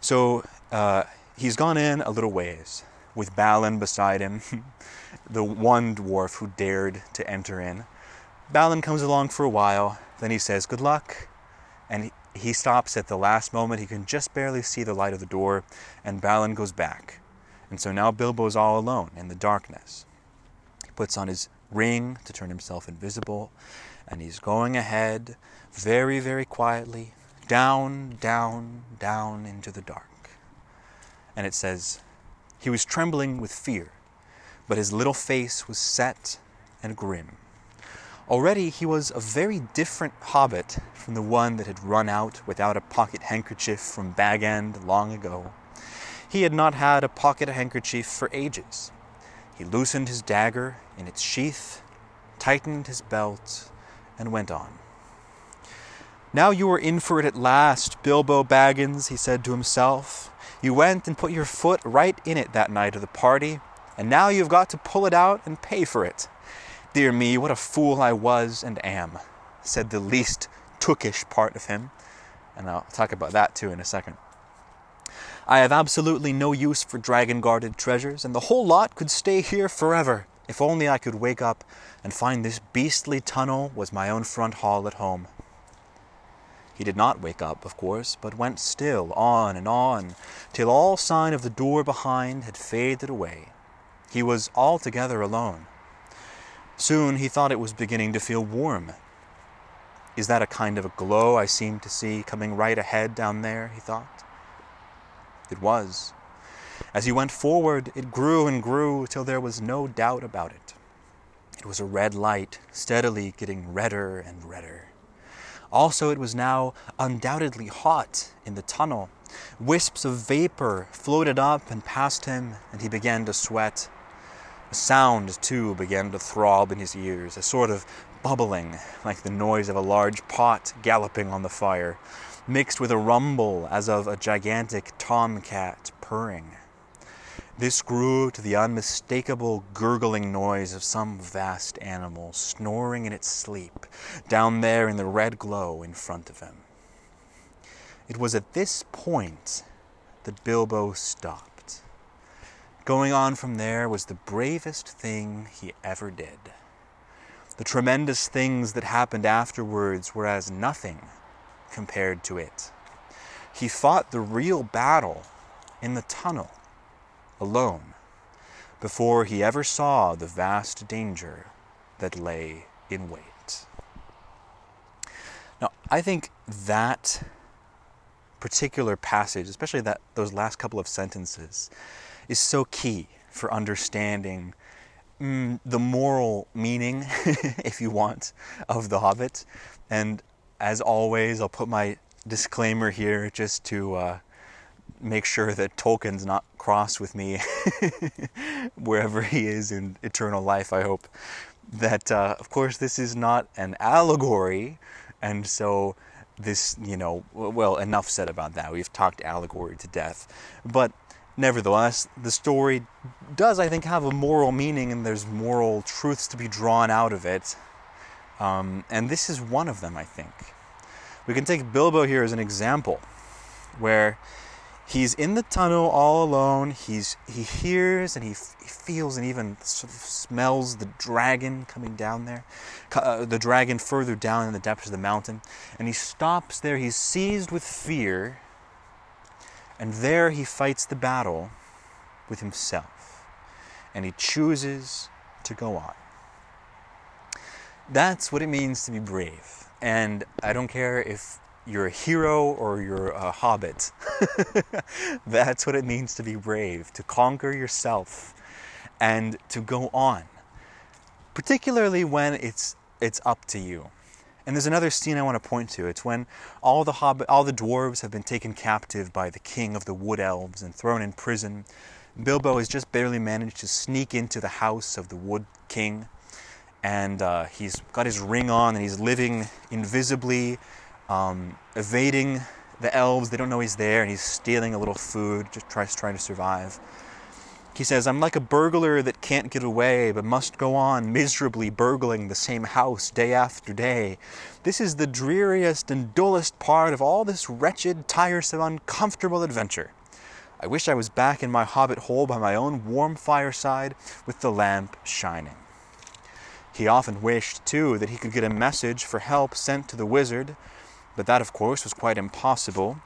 So, uh, he's gone in a little ways with Balin beside him, <laughs> the one dwarf who dared to enter in. Balin comes along for a while, then he says, Good luck. And he stops at the last moment. He can just barely see the light of the door, and Balin goes back. And so now Bilbo's all alone in the darkness. He puts on his ring to turn himself invisible, and he's going ahead very, very quietly, down, down, down into the dark and it says, He was trembling with fear, but his little face was set and grim. Already he was a very different hobbit from the one that had run out without a pocket handkerchief from Bag End long ago. He had not had a pocket handkerchief for ages. He loosened his dagger in its sheath, tightened his belt, and went on. Now you are in for it at last, Bilbo Baggins, he said to himself. You went and put your foot right in it that night of the party, and now you've got to pull it out and pay for it. Dear me, what a fool I was and am, said the least tookish part of him, and I'll talk about that too in a second. I have absolutely no use for dragon guarded treasures, and the whole lot could stay here forever. If only I could wake up and find this beastly tunnel was my own front hall at home. He did not wake up, of course, but went still on and on, till all sign of the door behind had faded away. He was altogether alone. Soon he thought it was beginning to feel warm. Is that a kind of a glow I seem to see coming right ahead down there? he thought. It was. As he went forward, it grew and grew till there was no doubt about it. It was a red light, steadily getting redder and redder. Also, it was now undoubtedly hot in the tunnel. Wisps of vapor floated up and past him, and he began to sweat. A sound, too, began to throb in his ears, a sort of bubbling, like the noise of a large pot galloping on the fire. mixed with a rumble as of a gigantic tomcat purring. This grew to the unmistakable gurgling noise of some vast animal snoring in its sleep down there in the red glow in front of him. It was at this point that Bilbo stopped. Going on from there was the bravest thing he ever did. The tremendous things that happened afterwards were as nothing compared to it. He fought the real battle in the tunnel, alone, before he ever saw the vast danger that lay in wait. Now, I think that particular passage, especially that those last couple of sentences, is so key for understanding mm, the moral meaning, <laughs> if you want, of The Hobbit. And as always, I'll put my disclaimer here just to uh, make sure that Tolkien's not cross with me <laughs> wherever he is in eternal life, I hope. That, uh, of course, this is not an allegory, and so this, you know, well, enough said about that. We've talked allegory to death. But nevertheless, the story does, I think, have a moral meaning and there's moral truths to be drawn out of it. Um, and this is one of them, I think. We can take Bilbo here as an example, where he's in the tunnel all alone. He's he hears and he, f- he feels and even sort of smells the dragon coming down there, uh, the dragon further down in the depths of the mountain, and he stops there. He's seized with fear, and there he fights the battle with himself, and he chooses to go on. That's what it means to be brave. And I don't care if you're a hero or you're a hobbit. <laughs> That's what it means to be brave, to conquer yourself and to go on. Particularly when it's it's up to you. And there's another scene I want to point to. It's when all the hobbit, all the dwarves have been taken captive by the king of the wood elves and thrown in prison. Bilbo has just barely managed to sneak into the house of the wood king and uh, he's got his ring on and he's living invisibly, um, evading the elves. They don't know he's there, and he's stealing a little food, just tries trying to survive. He says, I'm like a burglar that can't get away, but must go on miserably burgling the same house day after day. This is the dreariest and dullest part of all this wretched, tiresome, uncomfortable adventure. I wish I was back in my hobbit hole by my own warm fireside with the lamp shining. He often wished, too, that he could get a message for help sent to the wizard, but that, of course, was quite impossible,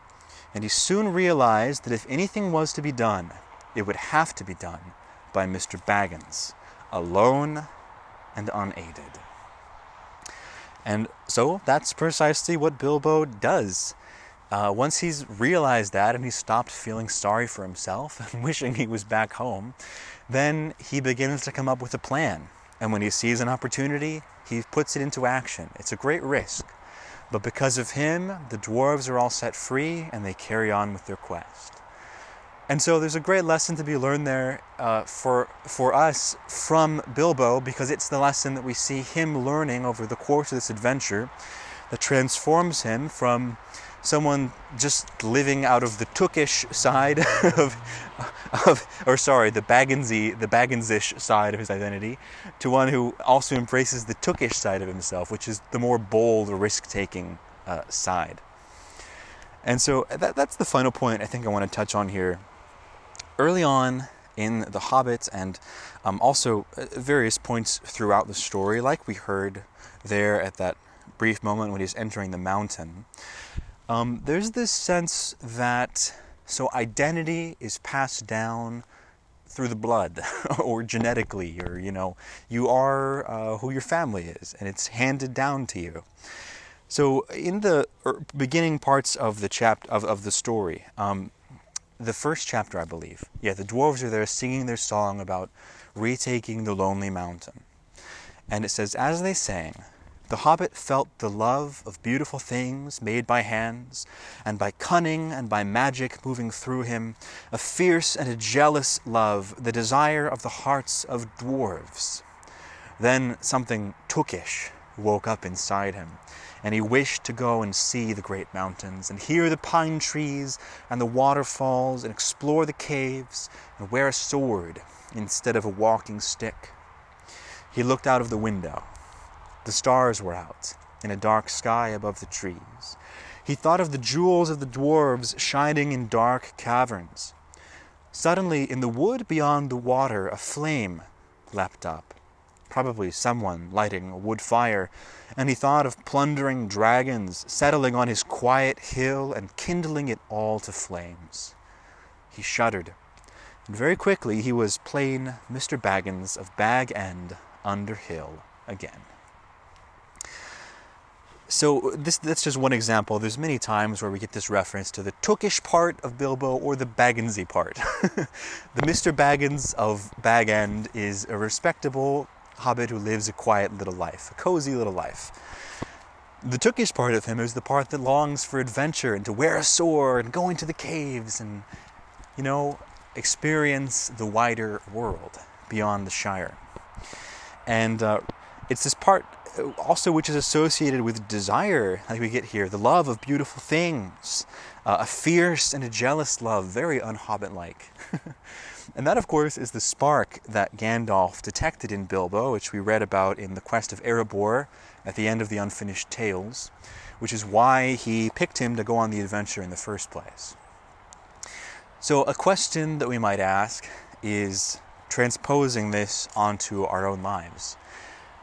and he soon realized that if anything was to be done, it would have to be done by Mr. Baggins, alone and unaided. And so that's precisely what Bilbo does. Uh, once he's realized that and he stopped feeling sorry for himself and <laughs> wishing he was back home, then he begins to come up with a plan. And when he sees an opportunity, he puts it into action. It's a great risk. But because of him, the dwarves are all set free and they carry on with their quest. And so there's a great lesson to be learned there uh, for, for us from Bilbo because it's the lesson that we see him learning over the course of this adventure that transforms him from someone just living out of the Tookish side <laughs> of, of, or sorry, the Bagginsy, the Bagginsish side of his identity, to one who also embraces the Tookish side of himself, which is the more bold, risk-taking uh, side. And so that, that's the final point I think I want to touch on here. Early on in The Hobbit, and um, also uh, various points throughout the story, like we heard there at that brief moment when he's entering the mountain, um, there's this sense that so identity is passed down through the blood <laughs> or genetically, or you know, you are uh, who your family is, and it's handed down to you. So in the er, beginning parts of the chap of, of the story, um, the first chapter, I believe, yeah, the dwarves are there singing their song about retaking the lonely mountain, and it says, as they sang, the hobbit felt the love of beautiful things made by hands, and by cunning and by magic moving through him, a fierce and a jealous love, the desire of the hearts of dwarves. Then something tookish woke up inside him, and he wished to go and see the great mountains, and hear the pine trees and the waterfalls, and explore the caves, and wear a sword instead of a walking stick. He looked out of the window. The stars were out in a dark sky above the trees. He thought of the jewels of the dwarves shining in dark caverns. Suddenly, in the wood beyond the water, a flame leapt up. Probably someone lighting a wood fire, and he thought of plundering dragons settling on his quiet hill and kindling it all to flames. He shuddered, and very quickly he was plain Mr. Baggins of Bag End Underhill again. So this that's just one example. There's many times where we get this reference to the Tookish part of Bilbo or the Bagginsy part. <laughs> the Mr. Baggins of Bag End is a respectable hobbit who lives a quiet little life, a cozy little life. The Tookish part of him is the part that longs for adventure and to wear a sword and go into the caves and, you know, experience the wider world beyond the Shire. And uh, it's this part also which is associated with desire, like we get here, the love of beautiful things, uh, a fierce and a jealous love, very unhobbit like. <laughs> and that, of course, is the spark that Gandalf detected in Bilbo, which we read about in the quest of Erebor at the end of the Unfinished Tales, which is why he picked him to go on the adventure in the first place. So, a question that we might ask is transposing this onto our own lives.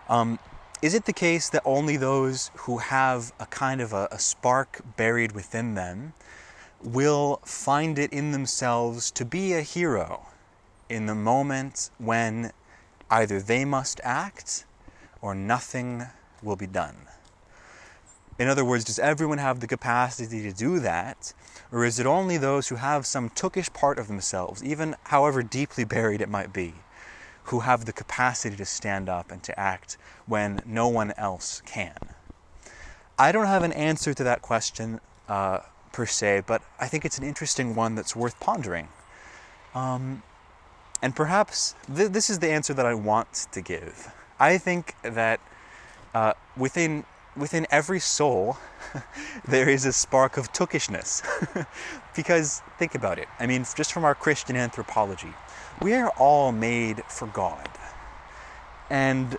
Um, is it the case that only those who have a kind of a, a, spark buried within them will find it in themselves to be a hero in the moment when either they must act or nothing will be done? In other words, does everyone have the capacity to do that? Or is it only those who have some tookish part of themselves, even however deeply buried it might be, who have the capacity to stand up and to act when no one else can? I don't have an answer to that question uh, per se, but I think it's an interesting one that's worth pondering. Um, and perhaps th- this is the answer that I want to give. I think that uh, within within every soul <laughs> there is a spark of tookishness. <laughs> because think about it. I mean, just from our Christian anthropology, we are all made for God. And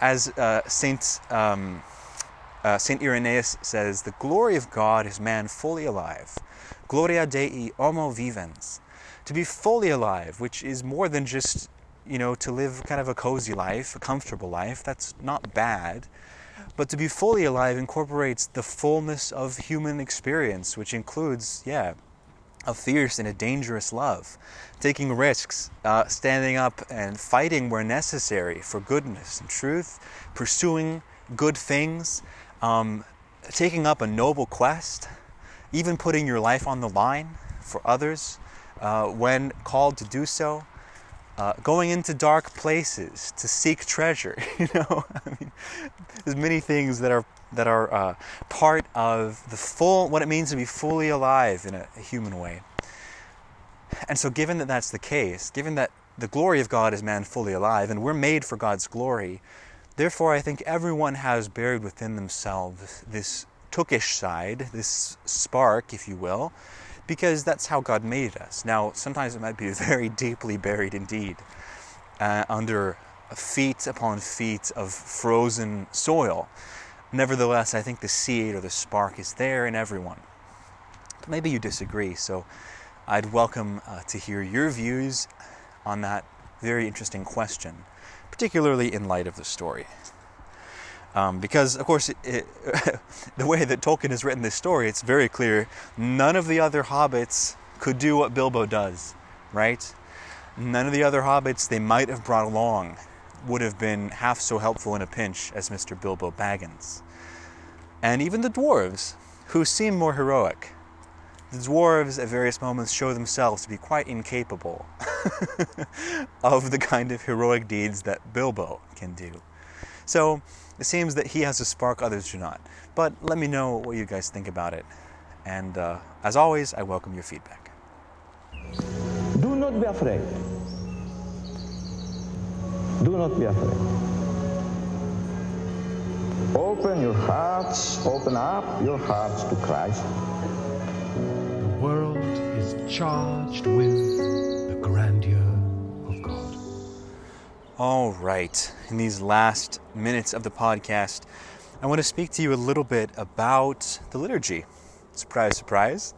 as uh, Saint um, uh, Saint Irenaeus says, the glory of God is man fully alive. Gloria Dei homo vivens. To be fully alive, which is more than just, you know, to live kind of a cozy life, a comfortable life. That's not bad. But to be fully alive incorporates the fullness of human experience, which includes, yeah, a fierce and a dangerous love, taking risks, uh, standing up and fighting where necessary for goodness and truth, pursuing good things, um, taking up a noble quest, even putting your life on the line for others uh, when called to do so uh, going into dark places to seek treasure. <laughs> You know, <laughs> I mean, there's many things that are that are uh, part of the full what it means to be fully alive in a, human way. And so, given that that's the case, given that the glory of God is man fully alive, and we're made for God's glory, therefore, I think everyone has buried within themselves this tookish side, this spark, if you will, because that's how God made us. Now, sometimes it might be <laughs> very deeply buried indeed, uh, under feet upon feet of frozen soil. Nevertheless, I think the seed or the spark is there in everyone. But maybe you disagree, so I'd welcome uh, to hear your views on that very interesting question, particularly in light of the story. Um, because, of course, it, it, <laughs> the way that Tolkien has written this story, it's very clear none of the other hobbits could do what Bilbo does, right? None of the other hobbits they might have brought along would have been half so helpful in a pinch as Mr. Bilbo Baggins. And even the dwarves, who seem more heroic, the dwarves at various moments show themselves to be quite incapable <laughs> of the kind of heroic deeds that Bilbo can do. So, it seems that he has a spark others do not. But let me know what you guys think about it. And uh, as always, I welcome your feedback. Do not be afraid. Do not be afraid. open your hearts, open up your hearts to Christ. The world is charged with the grandeur of God. All right. In these last minutes of the podcast, I want to speak to you a little bit about the liturgy. Surprise, surprise.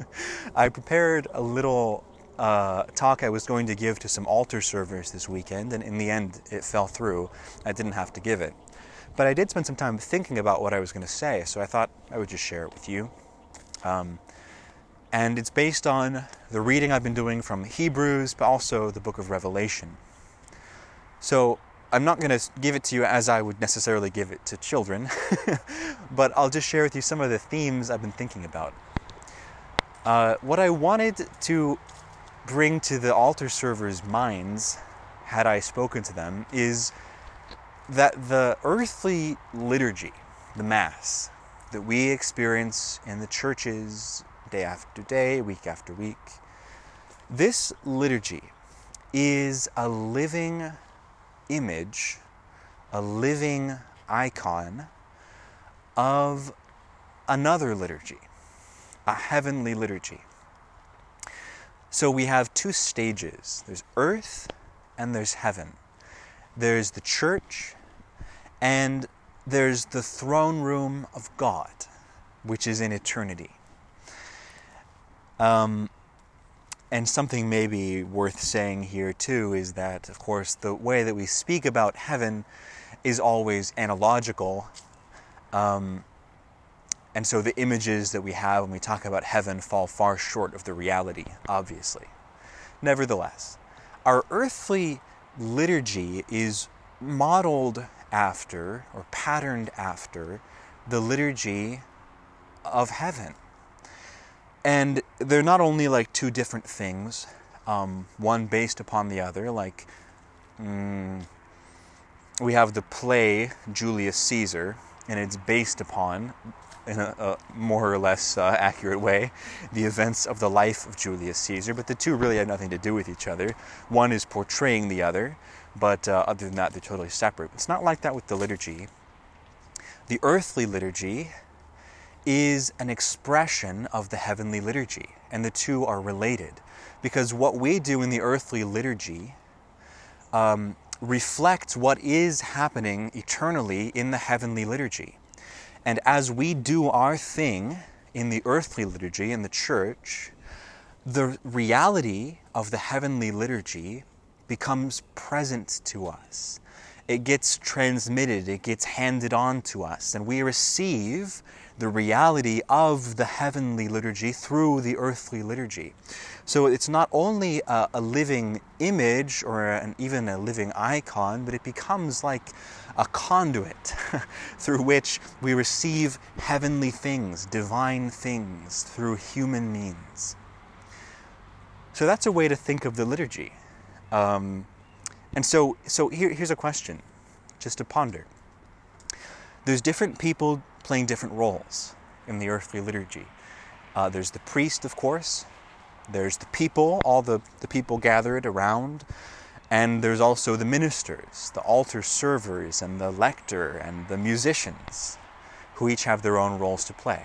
<laughs> I prepared a little uh, talk I was going to give to some altar servers this weekend, and in the end, it fell through. I didn't have to give it. But I did spend some time thinking about what I was going to say, so I thought I would just share it with you. Um, and it's based on the reading I've been doing from Hebrews, but also the book of Revelation. So I'm not going to give it to you as I would necessarily give it to children, <laughs> but I'll just share with you some of the themes I've been thinking about. Uh, what I wanted to bring to the altar servers' minds, had I spoken to them, is that the earthly liturgy, the Mass, that we experience in the churches day after day, week after week, this liturgy is a living image, a living icon of another liturgy, a heavenly liturgy. So we have two stages there's earth and there's heaven. There's the church and there's the throne room of God, which is in eternity. Um, and something maybe worth saying here too is that, of course, the way that we speak about heaven is always analogical. Um, and so the images that we have when we talk about heaven fall far short of the reality, obviously. Nevertheless, our earthly liturgy is modeled after or patterned after the liturgy of heaven. And they're not only like two different things, um, one based upon the other, like mm, we have the play Julius Caesar, and it's based upon in a, a more or less uh, accurate way the events of the life of Julius Caesar, but the two really have nothing to do with each other. One is portraying the other, but uh, other than that, they're totally separate. It's not like that with the liturgy. The earthly liturgy is an expression of the heavenly liturgy, and the two are related. Because what we do in the earthly liturgy um, reflects what is happening eternally in the heavenly liturgy. And as we do our thing in the earthly liturgy, in the church, the reality of the heavenly liturgy becomes present to us. It gets transmitted, it gets handed on to us, and we receive the reality of the heavenly liturgy through the earthly liturgy. So it's not only a, a living image or an, even a living icon, but it becomes like a conduit <laughs> through which we receive heavenly things, divine things, through human means. So that's a way to think of the liturgy. Um, and so, so here, here's a question, just to ponder. There's different people playing different roles in the earthly liturgy. Uh, there's the priest, of course. There's the people, all the, the people gathered around. And there's also the ministers, the altar servers, and the lector, and the musicians, who each have their own roles to play.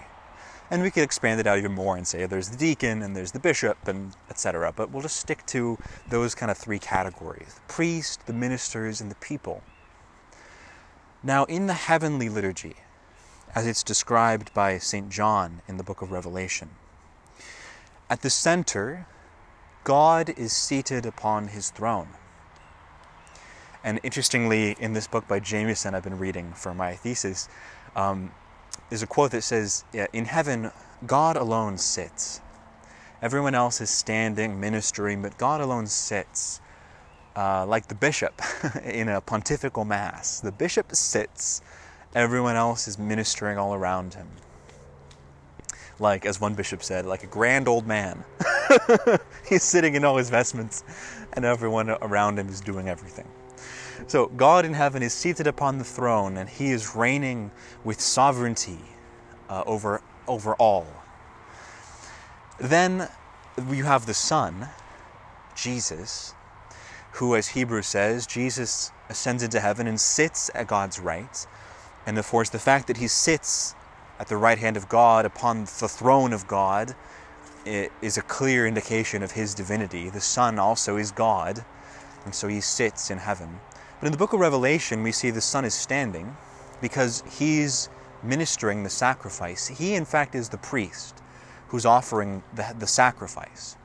And we could expand it out even more and say there's the deacon and there's the bishop and etc. But we'll just stick to those kind of three categories the priest, the ministers, and the people. Now, in the heavenly liturgy, as it's described by St. John in the book of Revelation, at the center, God is seated upon his throne. And interestingly, in this book by Jamieson I've been reading for my thesis, um, there's a quote that says, In heaven, God alone sits. Everyone else is standing, ministering, but God alone sits. Uh, like the bishop <laughs> in a pontifical mass. The bishop sits, everyone else is ministering all around him. Like, as one bishop said, like a grand old man. <laughs> He's sitting in all his vestments, and everyone around him is doing everything. So God in heaven is seated upon the throne and he is reigning with sovereignty uh, over, over all. Then you have the Son, Jesus, who, as Hebrews says, Jesus ascends into heaven and sits at God's right. And of course, the fact that he sits at the right hand of God upon the throne of God is a clear indication of his divinity. The Son also is God, and so he sits in heaven. But in the book of Revelation, we see the Son is standing because he's ministering the sacrifice. He, in fact, is the priest who's offering the, the sacrifice.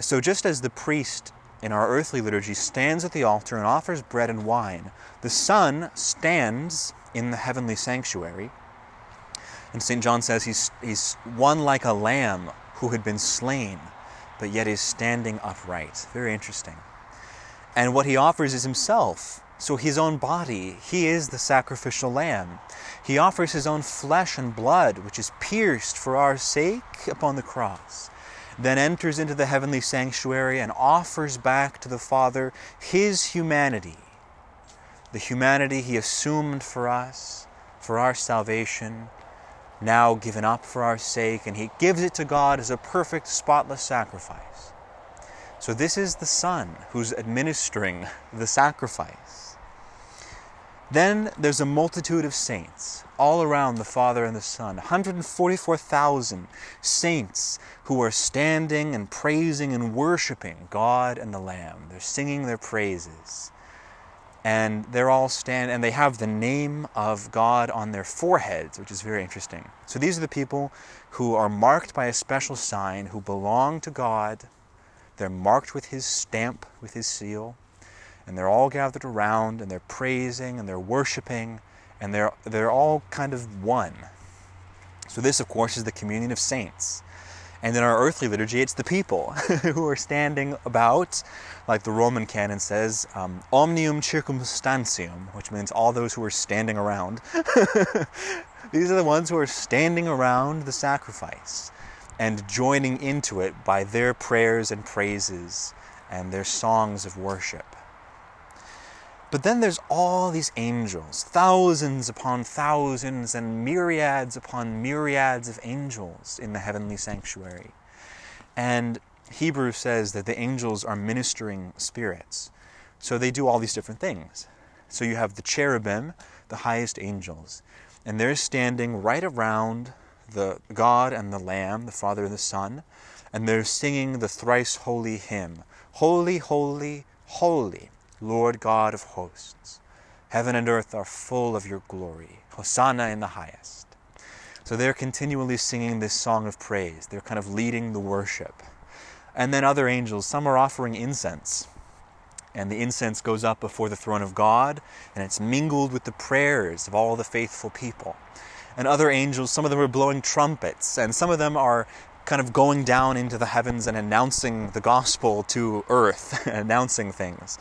So, just as the priest in our earthly liturgy stands at the altar and offers bread and wine, the Son stands in the heavenly sanctuary. And St. John says he's, he's one like a lamb who had been slain, but yet is standing upright. Very interesting. And what he offers is himself. So, his own body, he is the sacrificial lamb. He offers his own flesh and blood, which is pierced for our sake upon the cross then enters into the heavenly sanctuary and offers back to the Father his humanity, the humanity he assumed for us, for our salvation, now given up for our sake, and he gives it to God as a perfect, spotless sacrifice. So, this is the Son who's administering the sacrifice. Then there's a multitude of saints all around the Father and the Son 144,000 saints who are standing and praising and worshiping God and the Lamb. They're singing their praises. And they're all stand and they have the name of God on their foreheads, which is very interesting. So these are the people who are marked by a special sign, who belong to God. They're marked with his stamp, with his seal and they're all gathered around and they're praising and they're worshiping and they're they're all kind of one. So this of course is the communion of saints. And in our earthly liturgy, it's the people <laughs> who are standing about, like the Roman canon says, um, omnium circumstantium, which means all those who are standing around. <laughs> These are the ones who are standing around the sacrifice and joining into it by their prayers and praises and their songs of worship. But then there's all these angels, thousands upon thousands, and myriads upon myriads of angels in the heavenly sanctuary. And Hebrews says that the angels are ministering spirits. So they do all these different things. So you have the cherubim, the highest angels, and they're standing right around the God and the Lamb, the Father and the Son, and they're singing the thrice holy hymn Holy, holy, holy. Lord God of hosts. Heaven and earth are full of your glory. Hosanna in the highest. So they're continually singing this song of praise. They're kind of leading the worship. And then other angels, some are offering incense. And the incense goes up before the throne of God, and it's mingled with the prayers of all the faithful people. And other angels, some of them are blowing trumpets, and some of them are kind of going down into the heavens and announcing the gospel to earth, <laughs> announcing things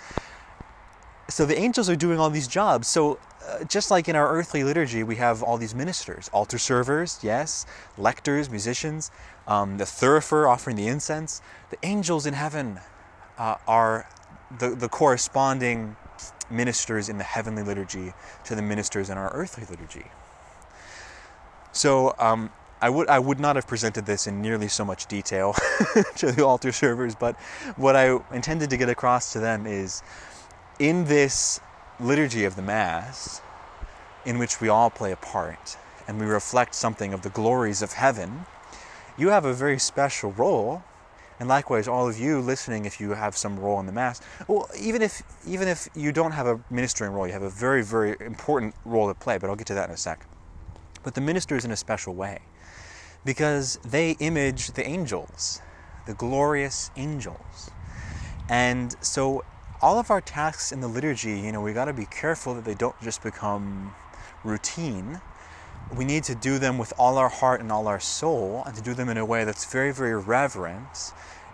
so the angels are doing all these jobs. So uh, just like in our earthly liturgy, we have all these ministers, altar servers, yes, lectors, musicians, um, the thurifer offering the incense. The angels in heaven uh, are the, the corresponding ministers in the heavenly liturgy to the ministers in our earthly liturgy. So um, I would I would not have presented this in nearly so much detail <laughs> to the altar servers, but what I intended to get across to them is in this liturgy of the Mass, in which we all play a part and we reflect something of the glories of heaven, you have a very special role. And likewise, all of you listening, if you have some role in the Mass, well, even if even if you don't have a ministering role, you have a very, very important role to play. But I'll get to that in a sec. But the ministers in a special way, because they image the angels, the glorious angels, and so all of our tasks in the liturgy, you know, we got to be careful that they don't just become routine. We need to do them with all our heart and all our soul, and to do them in a way that's very, very reverent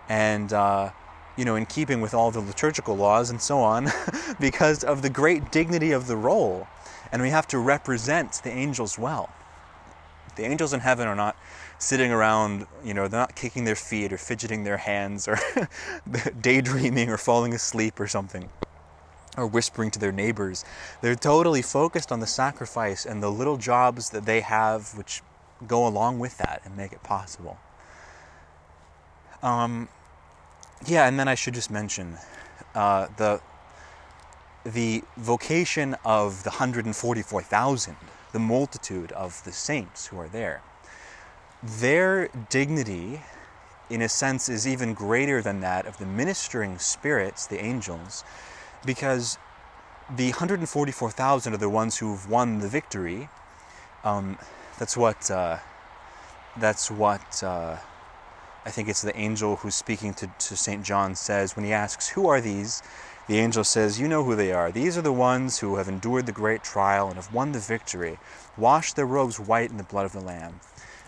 and, uh, you know, in keeping with all the liturgical laws and so on, <laughs> because of the great dignity of the role. And we have to represent the angels well. The angels in heaven are not sitting around, you know, they're not kicking their feet or fidgeting their hands or <laughs> daydreaming or falling asleep or something or whispering to their neighbors. They're totally focused on the sacrifice and the little jobs that they have which go along with that and make it possible. Um, yeah, and then I should just mention uh, the the vocation of the 144,000, the multitude of the saints who are there, their dignity, in a sense, is even greater than that of the ministering spirits, the angels, because the 144,000 are the ones who've won the victory. Um, that's what. Uh, that's what. Uh, I think it's the angel who's speaking to, to St. John says when he asks, Who are these? The angel says, You know who they are. These are the ones who have endured the great trial and have won the victory, washed their robes white in the blood of the Lamb,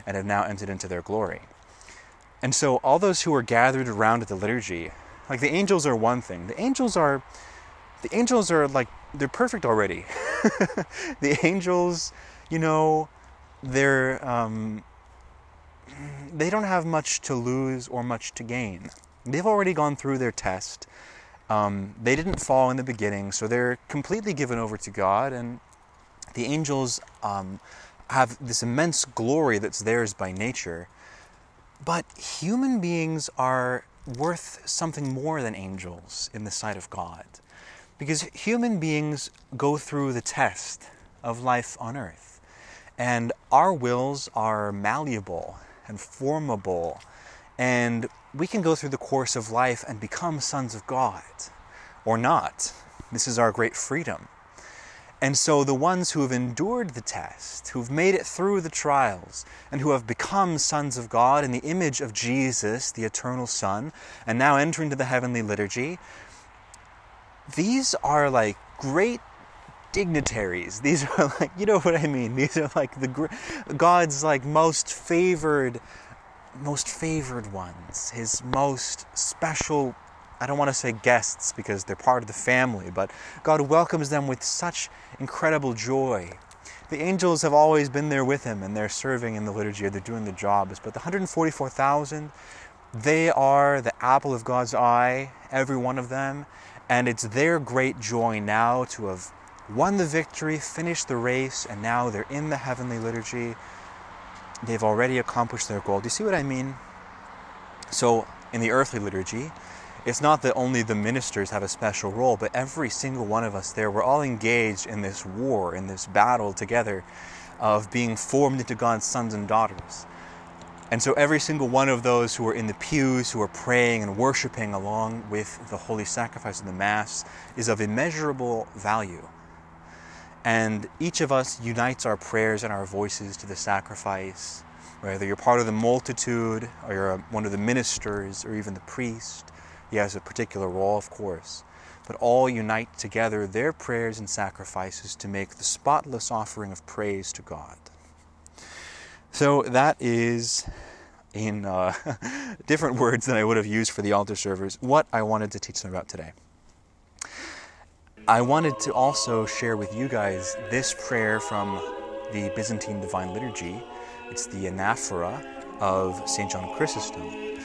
and have now entered into their glory. And so, all those who are gathered around the liturgy, like the angels are one thing. The angels are, the angels are like, they're perfect already. <laughs> the angels, you know, they're, um, they don't have much to lose or much to gain. They've already gone through their test. Um, they didn't fall in the beginning, so they're completely given over to God. And the angels um, have this immense glory that's theirs by nature. But human beings are worth something more than angels in the sight of God. Because human beings go through the test of life on earth. And our wills are malleable and formable. And we can go through the course of life and become sons of God or not. This is our great freedom. And so the ones who have endured the test, who've made it through the trials, and who have become sons of God in the image of Jesus, the eternal Son, and now enter into the heavenly liturgy, these are like great dignitaries. <laughs> These are like, you know what I mean? These are like the God's like most favored, most favored ones. His most special. I don't want to say guests because they're part of the family, but God welcomes them with such incredible joy. The angels have always been there with him and they're serving in the liturgy, or they're doing the jobs. But the 144,000, they are the apple of God's eye, every one of them. And it's their great joy now to have won the victory, finished the race, and now they're in the heavenly liturgy. They've already accomplished their goal. Do you see what I mean? So, in the earthly liturgy, it's not that only the ministers have a special role, but every single one of us there, we're all engaged in this war, in this battle together of being formed into God's sons and daughters. And so every single one of those who are in the pews, who are praying and worshiping along with the holy sacrifice of the Mass, is of immeasurable value. And each of us unites our prayers and our voices to the sacrifice. Whether you're part of the multitude, or you're one of the ministers, or even the priest, he has a particular role, of course. But all unite together their prayers and sacrifices to make the spotless offering of praise to God. So that is, in uh, <laughs> different words than I would have used for the altar servers, what I wanted to teach them about today. I wanted to also share with you guys this prayer from the Byzantine Divine Liturgy. It's the anaphora of St. John Chrysostom.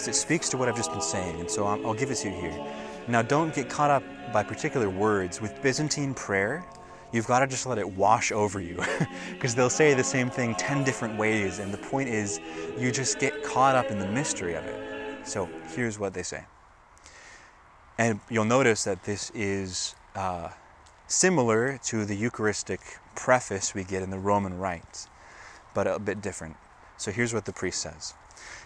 Because it speaks to what I've just been saying, and so I'll give it to you here. Now, don't get caught up by particular words. With Byzantine prayer, you've got to just let it wash over you. <laughs> Because they'll say the same thing 10 different ways, and the point is, you just get caught up in the mystery of it. So, here's what they say. And you'll notice that this is uh, similar to the Eucharistic preface we get in the Roman rites, but a bit different. So here's what the priest says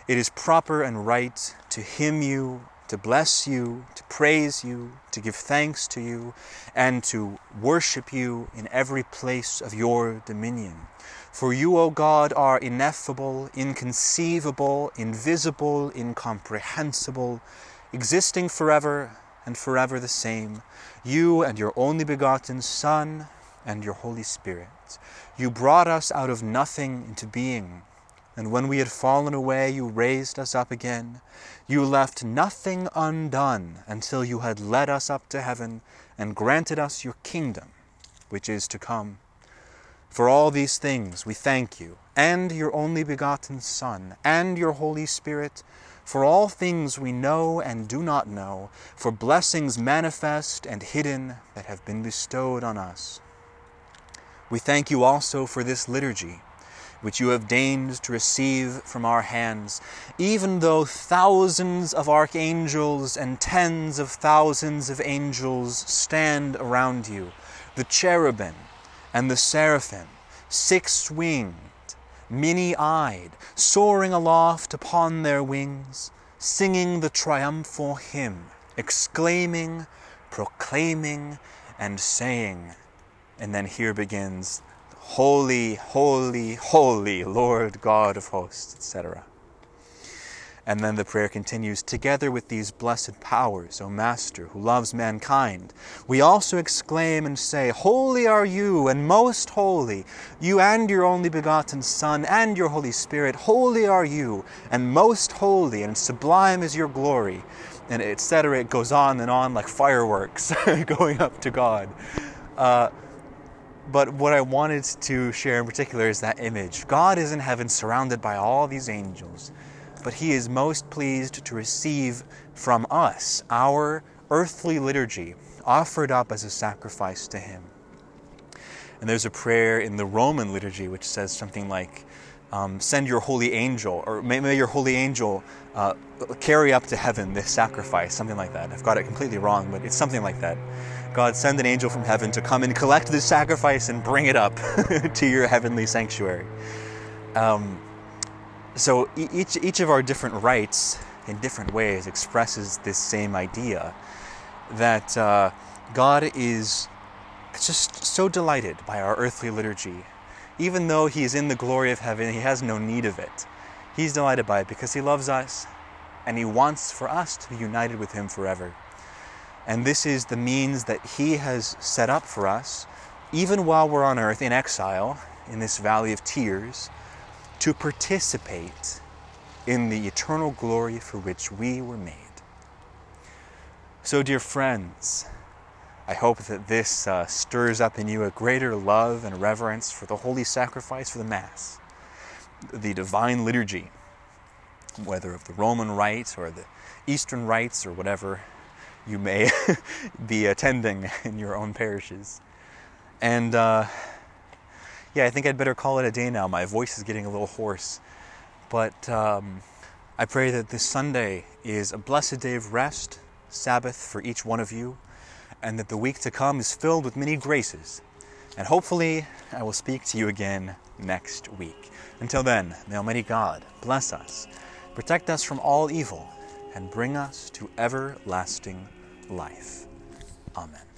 It is proper and right to hymn you, to bless you, to praise you, to give thanks to you, and to worship you in every place of your dominion. For you, O God, are ineffable, inconceivable, invisible, incomprehensible, existing forever and forever the same, you and your only begotten Son and your Holy Spirit. You brought us out of nothing into being, and when we had fallen away, you raised us up again. You left nothing undone until you had led us up to heaven and granted us your kingdom, which is to come. For all these things we thank you, and your only begotten Son, and your Holy Spirit, for all things we know and do not know, for blessings manifest and hidden that have been bestowed on us. We thank you also for this liturgy. Which you have deigned to receive from our hands, even though thousands of archangels and tens of thousands of angels stand around you, the cherubim and the seraphim, six winged, many eyed, soaring aloft upon their wings, singing the triumphal hymn, exclaiming, proclaiming, and saying. And then here begins Holy, holy, holy Lord God of hosts, etc. And then the prayer continues Together with these blessed powers, O Master, who loves mankind, we also exclaim and say, Holy are you, and most holy, you and your only begotten Son, and your Holy Spirit. Holy are you, and most holy, and sublime is your glory. And etc. It goes on and on like fireworks <laughs> going up to God. Uh, but what I wanted to share in particular is that image. God is in heaven surrounded by all these angels, but He is most pleased to receive from us our earthly liturgy offered up as a sacrifice to Him. And there's a prayer in the Roman liturgy which says something like, um, Send your holy angel, or may, may your holy angel uh, carry up to heaven this sacrifice, something like that. I've got it completely wrong, but it's something like that. God, send an angel from heaven to come and collect this sacrifice and bring it up <laughs> to your heavenly sanctuary. Um, so each, each of our different rites, in different ways, expresses this same idea that uh, God is just so delighted by our earthly liturgy. Even though He is in the glory of heaven, He has no need of it. He's delighted by it because He loves us and He wants for us to be united with Him forever. And this is the means that He has set up for us, even while we're on earth in exile, in this valley of tears, to participate in the eternal glory for which we were made. So, dear friends, I hope that this uh, stirs up in you a greater love and reverence for the holy sacrifice for the Mass, the divine liturgy, whether of the Roman Rite or the Eastern rites or whatever you may <laughs> be attending <laughs> in your own parishes. And uh, yeah, I think I'd better call it a day now. My voice is getting a little hoarse. But um, I pray that this Sunday is a blessed day of rest, Sabbath for each one of you, and that the week to come is filled with many graces. And hopefully, I will speak to you again next week. Until then, may Almighty God bless us, protect us from all evil, and bring us to everlasting life. Amen.